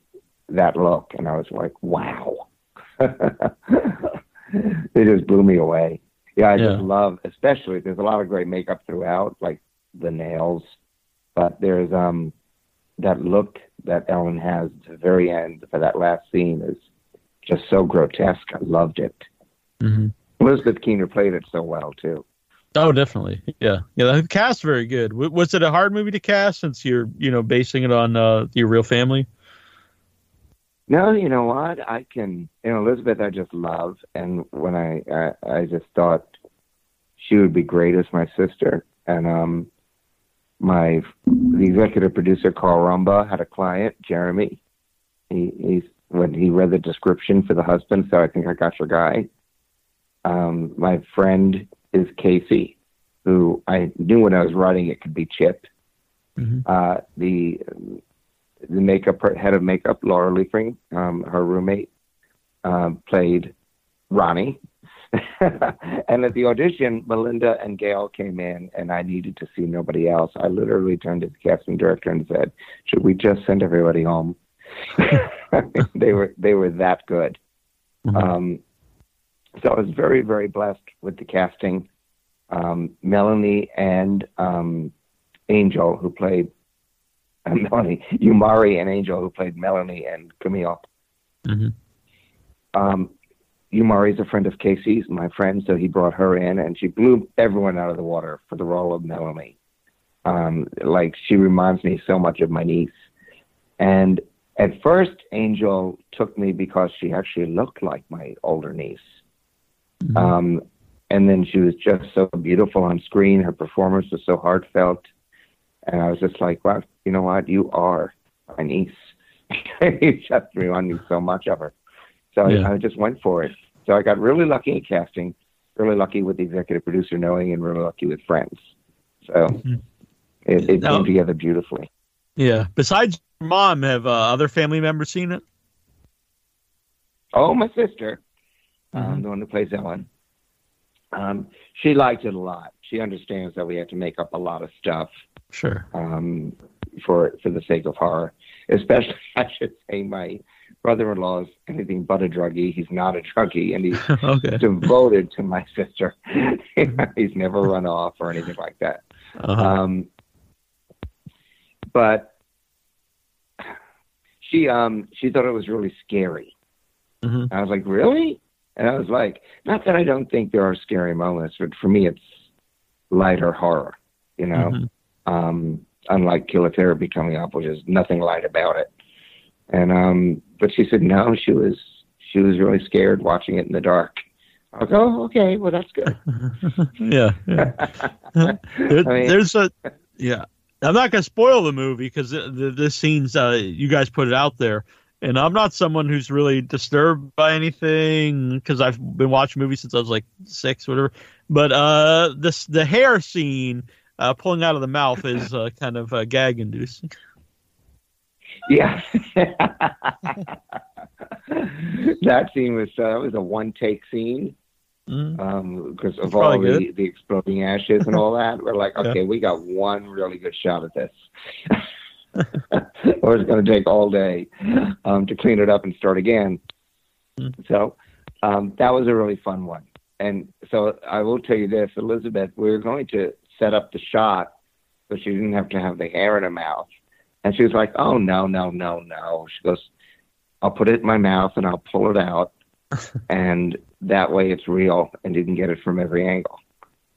that look, and I was like, wow. they just blew me away. Yeah, I Yeah. just love, especially there's a lot of great makeup throughout, like the nails, but there's um that look that Ellen has at the very end for that last scene is just so grotesque. I loved it. hmm Elizabeth Keener played it so well too. Oh, definitely. Yeah, yeah. The cast very good. W- was it a hard movie to cast since you're you know basing it on uh, your real family? No, you know what? I can, you know, Elizabeth, I just love, and when I, I, I just thought she would be great as my sister, and um, my the executive producer Carl Rumba had a client, Jeremy. He, he's when he read the description for the husband, so I think I got your guy. Um, my friend is Casey, who I knew when I was writing it could be Chip. Mhm. Uh, the the makeup head of makeup, Laura Liefring, um, her roommate, um, played Ronnie. and at the audition, Melinda and Gail came in, and I needed to see nobody else. I literally turned to the casting director and said, "Should we just send everybody home?" they were they were that good. Mhm. Um, so I was very very blessed with the casting. Um, Melanie and um, Angel, who played Melanie, Umari and Angel, who played Melanie and Camille. Mhm. Um, Umari's a friend of Casey's, my friend, so he brought her in, and she blew everyone out of the water for the role of Melanie. Um, like she reminds me so much of my niece. And at first, Angel took me because she actually looked like my older niece. Mhm. Um, and then she was just so beautiful on screen. Her performance was so heartfelt. And I was just like, wow, you know what? You are my niece. you just remind me so much of her. So Yeah. I, I just went for it. So I got really lucky at casting, really lucky with the executive producer knowing, and really lucky with friends. So Mhm. it, it Now- came together beautifully. Yeah. Besides your mom, have uh, other family members seen it? Oh, my sister, um, Mhm. the one who plays Ellen. Um, she liked it a lot. She understands that we had to make up a lot of stuff Sure. um, for for the sake of horror. Especially, I should say, my brother-in-law is anything but a druggie. He's not a druggie, and he's okay. devoted to my sister. he's never run off or anything like that. Uh-huh. Um, but she um she thought it was really scary. Mhm. I was like, really? And I was like, not that I don't think there are scary moments, but for me, it's lighter horror. You know, Mhm. um, unlike Killer Therapy coming up, which is nothing light about it. And um, but she said no, she was she was really scared watching it in the dark. I was oh, okay, well that's good. yeah. yeah. There, I mean- there's a yeah. I'm not gonna spoil the movie because the, the, the scenes uh, you guys put it out there, and I'm not someone who's really disturbed by anything because I've been watching movies since I was like six, whatever. But uh, this the hair scene uh, pulling out of the mouth is uh, kind of uh, gag inducing. Yeah. that scene was uh, that was a one take scene Mm. um, because of all the, the exploding ashes and all that. We're like, Yeah. okay, we got one really good shot at this. or it's going to take all day um, to clean it up and start again. Mm. So um, that was a really fun one. And so I will tell you this, Elizabeth, we're going to set up the shot so she didn't have to have the hair in her mouth. And she was like, "Oh no, no, no, no." She goes, "I'll put it in my mouth and I'll pull it out, and that way it's real, and you can get it from every angle."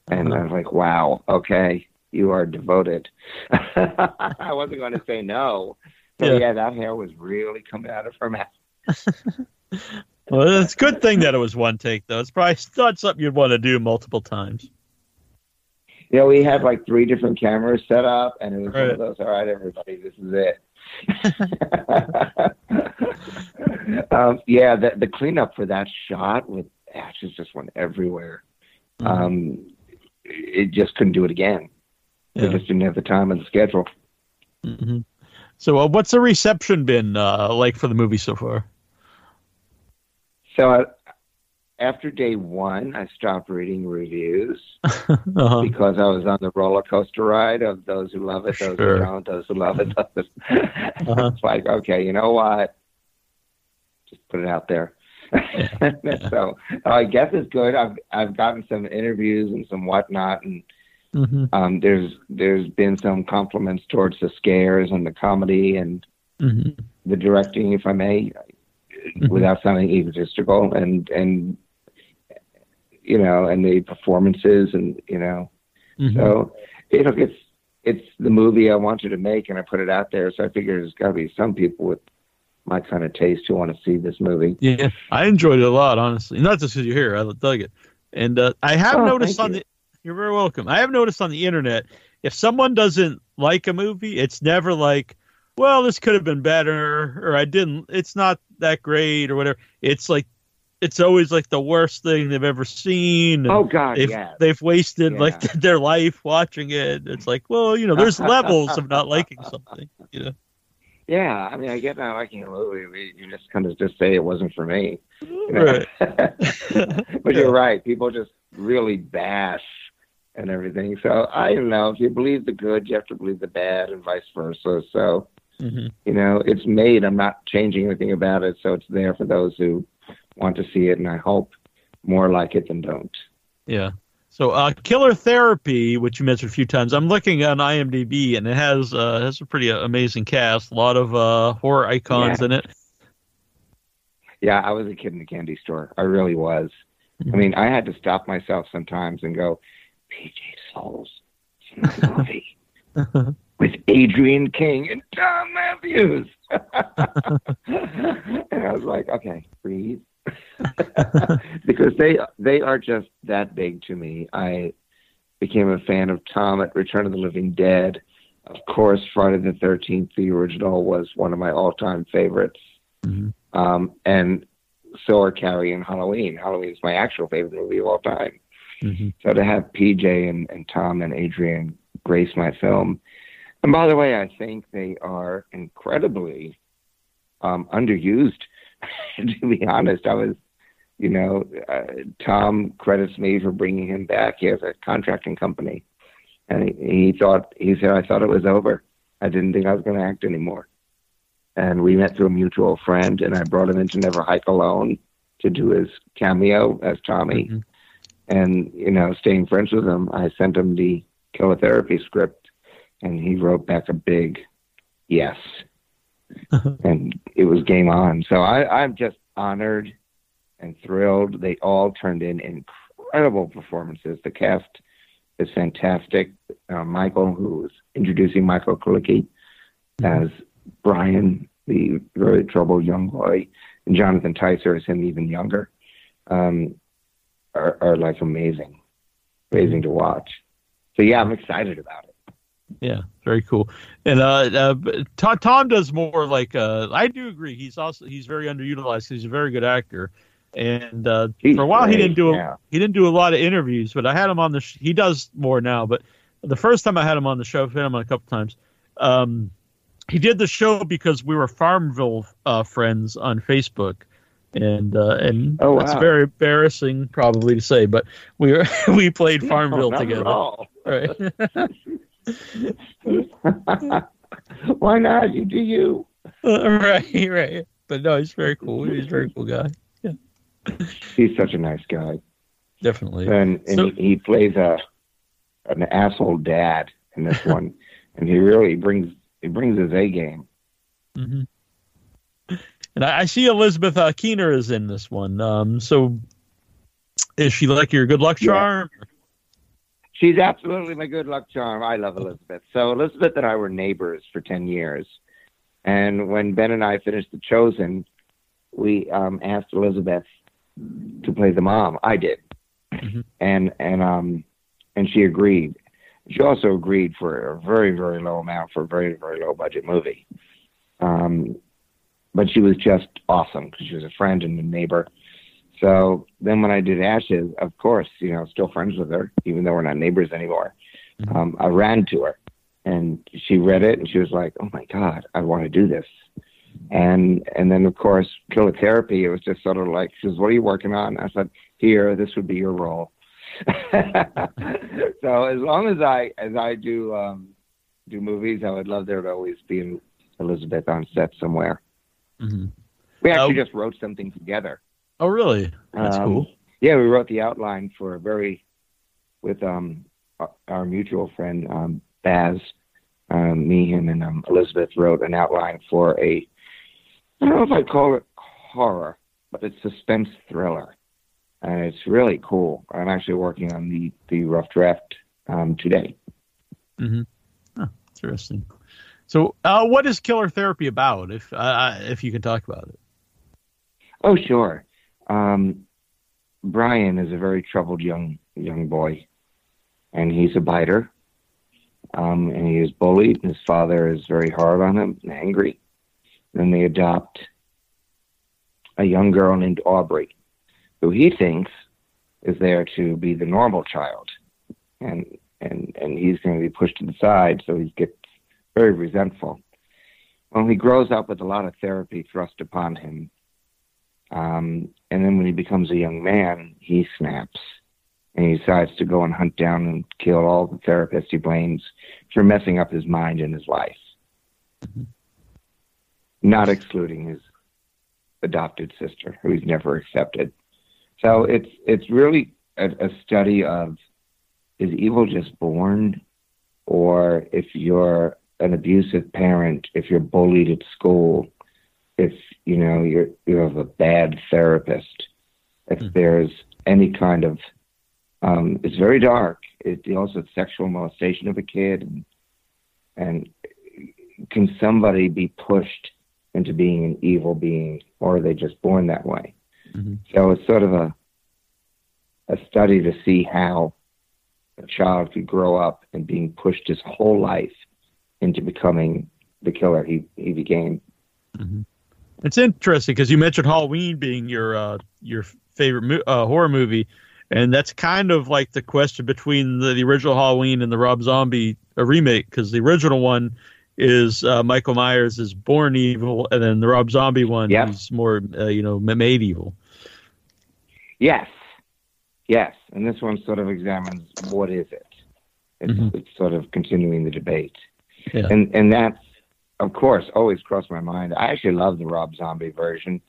And uh-huh. I was like, "Wow, okay, you are devoted." I wasn't going to say no. So Yeah. yeah. that hair was really coming out of her mouth. Well, it's a good thing that it was one take, though. It's probably not something you'd want to do multiple times. You know, we had like three different cameras set up, and it was one of those. All right, everybody, this is it. um, yeah, the, the cleanup for that shot with ashes just went everywhere. Mm-hmm. Um, it just couldn't do it again. Yeah. just didn't have the time and the schedule. hmm So, uh, what's the reception been uh, like for the movie so far? So uh, after day one, I stopped reading reviews uh-huh. because I was on the roller coaster ride of those who love it, those Sure. who don't, those who love it. Those. Uh-huh. It's like, okay, you know what? Just put it out there. so I guess it's good. I've I've gotten some interviews and some whatnot, and hmm um, there's there's been some compliments towards the scares and the comedy and hmm the directing, if I may, without sounding egotistical, and and you know, and the performances, and you know, hmm so you know, it's it's the movie I wanted to make, and I put it out there. So I figured there's got to be some people with my kind of taste who want to see this movie. Yeah, I enjoyed it a lot, honestly. Not just because you're here, I dug it. And uh, I have Oh, noticed on you. the. You're very welcome. I have noticed on the internet, if someone doesn't like a movie, it's never like, well, this could have been better, or I didn't. It's not that great, or whatever. It's like, it's always like the worst thing they've ever seen. and Oh God, they've, yes. they've wasted like their life watching it. It's like, well, you know, there's levels of not liking something. You know, Yeah, I mean, I get not liking a movie. You just kind of just say it wasn't for me. you know? right? but you're right. People just really bash and everything. So I don't know. If you believe the good, you have to believe the bad, and vice versa. So hmm you know, it's made. I'm not changing anything about it. So it's there for those who want to see it, and I hope more like it than don't. Yeah. So, uh, Killer Therapy, which you mentioned a few times, I'm looking on IMDb, and it has uh, has a pretty uh, amazing cast. A lot of uh, horror icons Yeah. in it. Yeah, I was a kid in the candy store. I really was. I mean, I had to stop myself sometimes and go, PJ Soles, movie with Adrienne King and Thom Mathews. and I was like, okay, breathe. because they they are just that big to me. I became a fan of Tom at Return of the Living Dead. Of course, Friday the Thirteenth, the original, was one of my all-time favorites. Mhm. Um, and so are Carrie and Halloween. Halloween is my actual favorite movie of all time. Mhm. So to have PJ and, and Tom and Adrienne grace my film. And by the way, I think they are incredibly um, underused. to be honest, I was, you know, uh, Tom credits me for bringing him back. He has a contracting company, and he, he thought he said I thought it was over. I didn't think I was going to act anymore. And we met through a mutual friend, and I brought him in to Never Hike Alone to do his cameo as Tommy Mhm. and you know, staying friends with him, I sent him the killer therapy script, and he wrote back a big yes, and it was game on. So I, I'm just honored and thrilled. They all turned in incredible performances. The cast is fantastic. Uh, Michael, who is introducing Michael Kalicki as Brian, the very troubled young boy, and Jonathan Tyser as him even younger. Um, are, are like amazing, amazing to watch. So yeah, I'm excited about it. Yeah, very cool. And uh, uh, Tom, Tom does more like uh, I do agree. He's also he's very underutilized. He's a very good actor, and uh, for a while he didn't do a, yeah. he didn't do a lot of interviews. But I had him on the sh- he does more now. But the first time I had him on the show, I've had him on a couple times. Um, he did the show because we were Farmville uh, friends on Facebook, and uh, and Oh, that's wow. very embarrassing probably to say, but we were we played Farmville No, together. all. Right. Why not? You do you. right, right. But no, he's very cool. He's a very cool guy. He's such a nice guy, Definitely. and and So- he, he plays a an asshole dad in this one, and he really brings he brings his A game. hmm And I, I see Elizabeth uh, Keener is in this one. Um, so is she like your good luck Yeah. charm? She's absolutely my good luck charm. I love Elizabeth. So Elizabeth and I were neighbors for ten years, and when Ben and I finished The Chosen, we um, asked Elizabeth to play the mom. I did, Mhm. and and um and she agreed. She also agreed for a very very low amount for a very very low budget movie. Um, but she was just awesome because she was a friend and a neighbor. So then when I did Ashes, of course, you know, still friends with her, even though we're not neighbors anymore. Mhm. Um, I ran to her and she read it and she was like, Oh my God, I want to do this. And and then of course, Killer Therapy, it was just sort of like she says, What are you working on? I said, Here, this would be your role. so as long as I as I do um do movies, I would love there to always be Elizabeth on set somewhere. hmm We actually Oh. just wrote something together. Oh, really? That's Um, cool. Yeah, we wrote the outline for a very with um our, our mutual friend um Baz. Um, me, him, and um, Elizabeth wrote an outline for a I don't know if I'd call it horror, but it's suspense thriller, and it's really cool. I'm actually working on the the rough draft um, today. hmm Oh, interesting. So, uh, what is Killer Therapy about? If uh, if you can talk about it. Oh, sure. Um, Brian is a very troubled young young boy, and he's a biter. Um, and he is bullied. and His father is very hard on him and angry. Then they adopt a young girl named Aubrey, who he thinks is there to be the normal child, and and and he's going to be pushed to the side. So he gets very resentful. Well, he grows up with a lot of therapy thrust upon him um, and then when he becomes a young man, he snaps and he decides to go and hunt down and kill all the therapists he blames for messing up his mind and his life, not excluding his adopted sister, who he's never accepted. So it's it's really a, a study of is evil just born, or if you're an abusive parent, if you're bullied at school, if you know you're you have a bad therapist, if Mhm. there's any kind of um, it's very dark. It deals with sexual molestation of a kid, and, and can somebody be pushed into being an evil being, or are they just born that way? Mhm. So it's sort of a a study to see how a child could grow up and being pushed his whole life into becoming the killer he, he became. It's interesting because you mentioned Halloween being your uh, your favorite mo- uh, horror movie, and that's kind of like the question between the, the original Halloween and the Rob Zombie uh, remake because the original one is uh, Michael Myers is born evil, and then the Rob Zombie one Yep. is more uh, you know made evil. Yes, yes, and this one sort of examines what is it. It's, Mhm. it's sort of continuing the debate, Yeah. and and that's of course always crossed my mind. I actually love the Rob Zombie version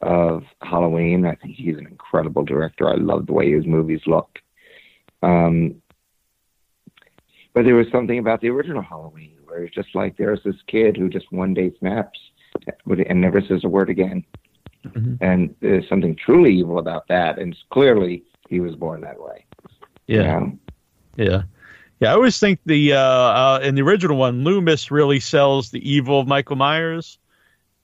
of Halloween. I think he's an incredible director. I love the way his movies look. Um, but there was something about the original Halloween where it's just like there's this kid who just one day snaps and never says a word again. Mhm. And there's something truly evil about that. And clearly he was born that way. Yeah. Yeah. Yeah, I always think the uh, uh, in the original one, Loomis really sells the evil of Michael Myers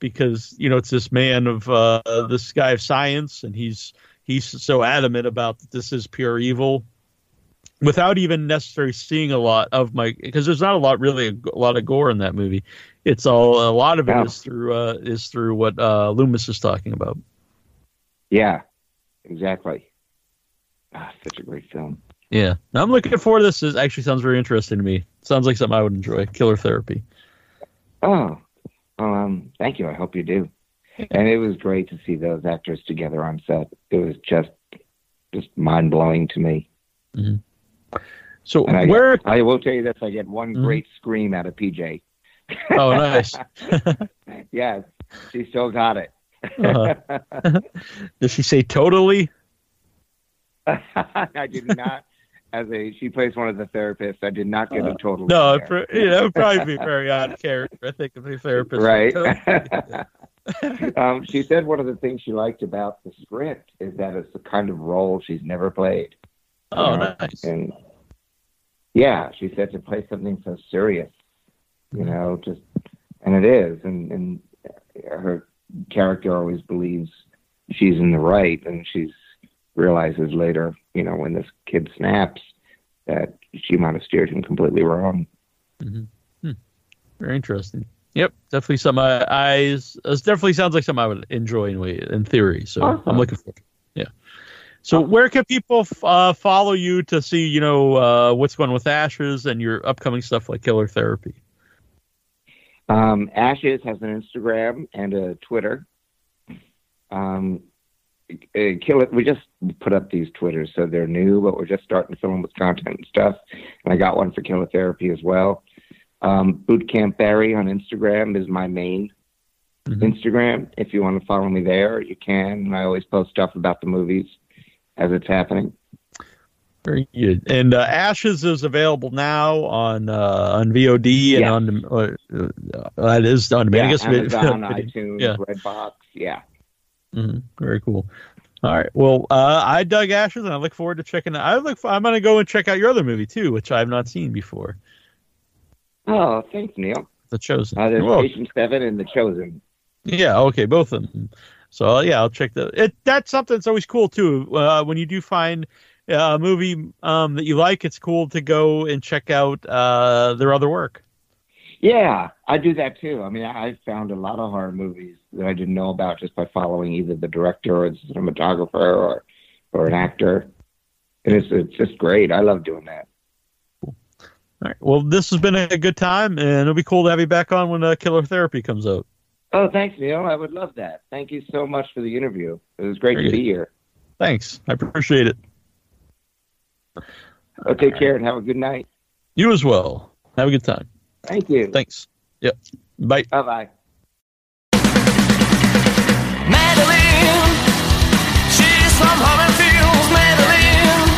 because you know it's this man of uh, this guy of science, and he's he's so adamant about that this is pure evil, without even necessarily seeing a lot of my because there's not a lot really a, lot of gore in that movie. It's all a lot of it is through uh, is through what uh, Loomis is talking about. Yeah, exactly. Ah, such a great film. Yeah, Now, I'm looking forward to this. This actually sounds very interesting to me. Sounds like something I would enjoy. Killer Therapy. Oh, um, thank you. I hope you do. And it was great to see those actors together on set. It was just, just mind blowing to me. So I, where? I will tell you this: I get one Mhm. great scream out of PJ. Oh, nice. yes, she still got it. Uh-huh. Does she say totally? I did not. as a she plays one of the therapists. I did not get a total. No, it, pr- you know, would probably be very odd character. I think of a therapist. right. Totally. um, she said one of the things she liked about the script is that it's the kind of role she's never played. Oh, you know? nice. And yeah, she said to play something so serious, you know, just and it is, and and her character always believes she's in the right, and she's realizes later, you know, when this kid snaps, that she might have steered him completely wrong. Mm-hmm. Hmm. Very interesting. Yep, definitely some I, I it definitely sounds like something I would enjoy in way in theory. So Awesome. I'm looking forward. So where can people f- uh, follow you to see you know uh, what's going with Ashes and your upcoming stuff like Killer Therapy? Um, Ashes has an Instagram and a Twitter. Um, uh, Kill It. We just put up these Twitters, so they're new, but we're just starting to fill them with content and stuff. And I got one for Killer Therapy as well. Um, Bootcamp Barry on Instagram is my main Mhm. Instagram. If you want to follow me there, you can. I always post stuff about the movies as it's happening. Very good. And uh, Ashes is available now on uh, on VOD and Yeah. on uh, uh, that is on demand. I Yeah, guess Amazon, iTunes, Yeah. Redbox. Yeah. Mhm. Very cool. All right. Well, uh, I dug Ashes, and I look forward to checking. I look. For, I'm going to go and check out your other movie too, which I have not seen before. Oh, thanks, Neil. The Chosen. Uh, there's. Patient Seven and The Chosen. Yeah. Okay. Both of them. So uh, yeah, I'll check that. It that's something that's always cool too. Uh, when you do find uh, a movie um, that you like, it's cool to go and check out uh, their other work. Yeah, I do that too. I mean, I found a lot of horror movies that I didn't know about just by following either the director or the cinematographer or or an actor, and it's it's just great. I love doing that. All right. Well, this has been a good time, and it'll be cool to have you back on when uh, Killer Therapy comes out. Oh, thanks, Neil. I would love that. Thank you so much for the interview. It was great Very to good. be here. Thanks. I appreciate it. Oh, take care and have a good night. You as well. Have a good time. Thank you. Thanks. Yep. Bye. Bye bye. Madeline, she's from Holland Fields, Madeline.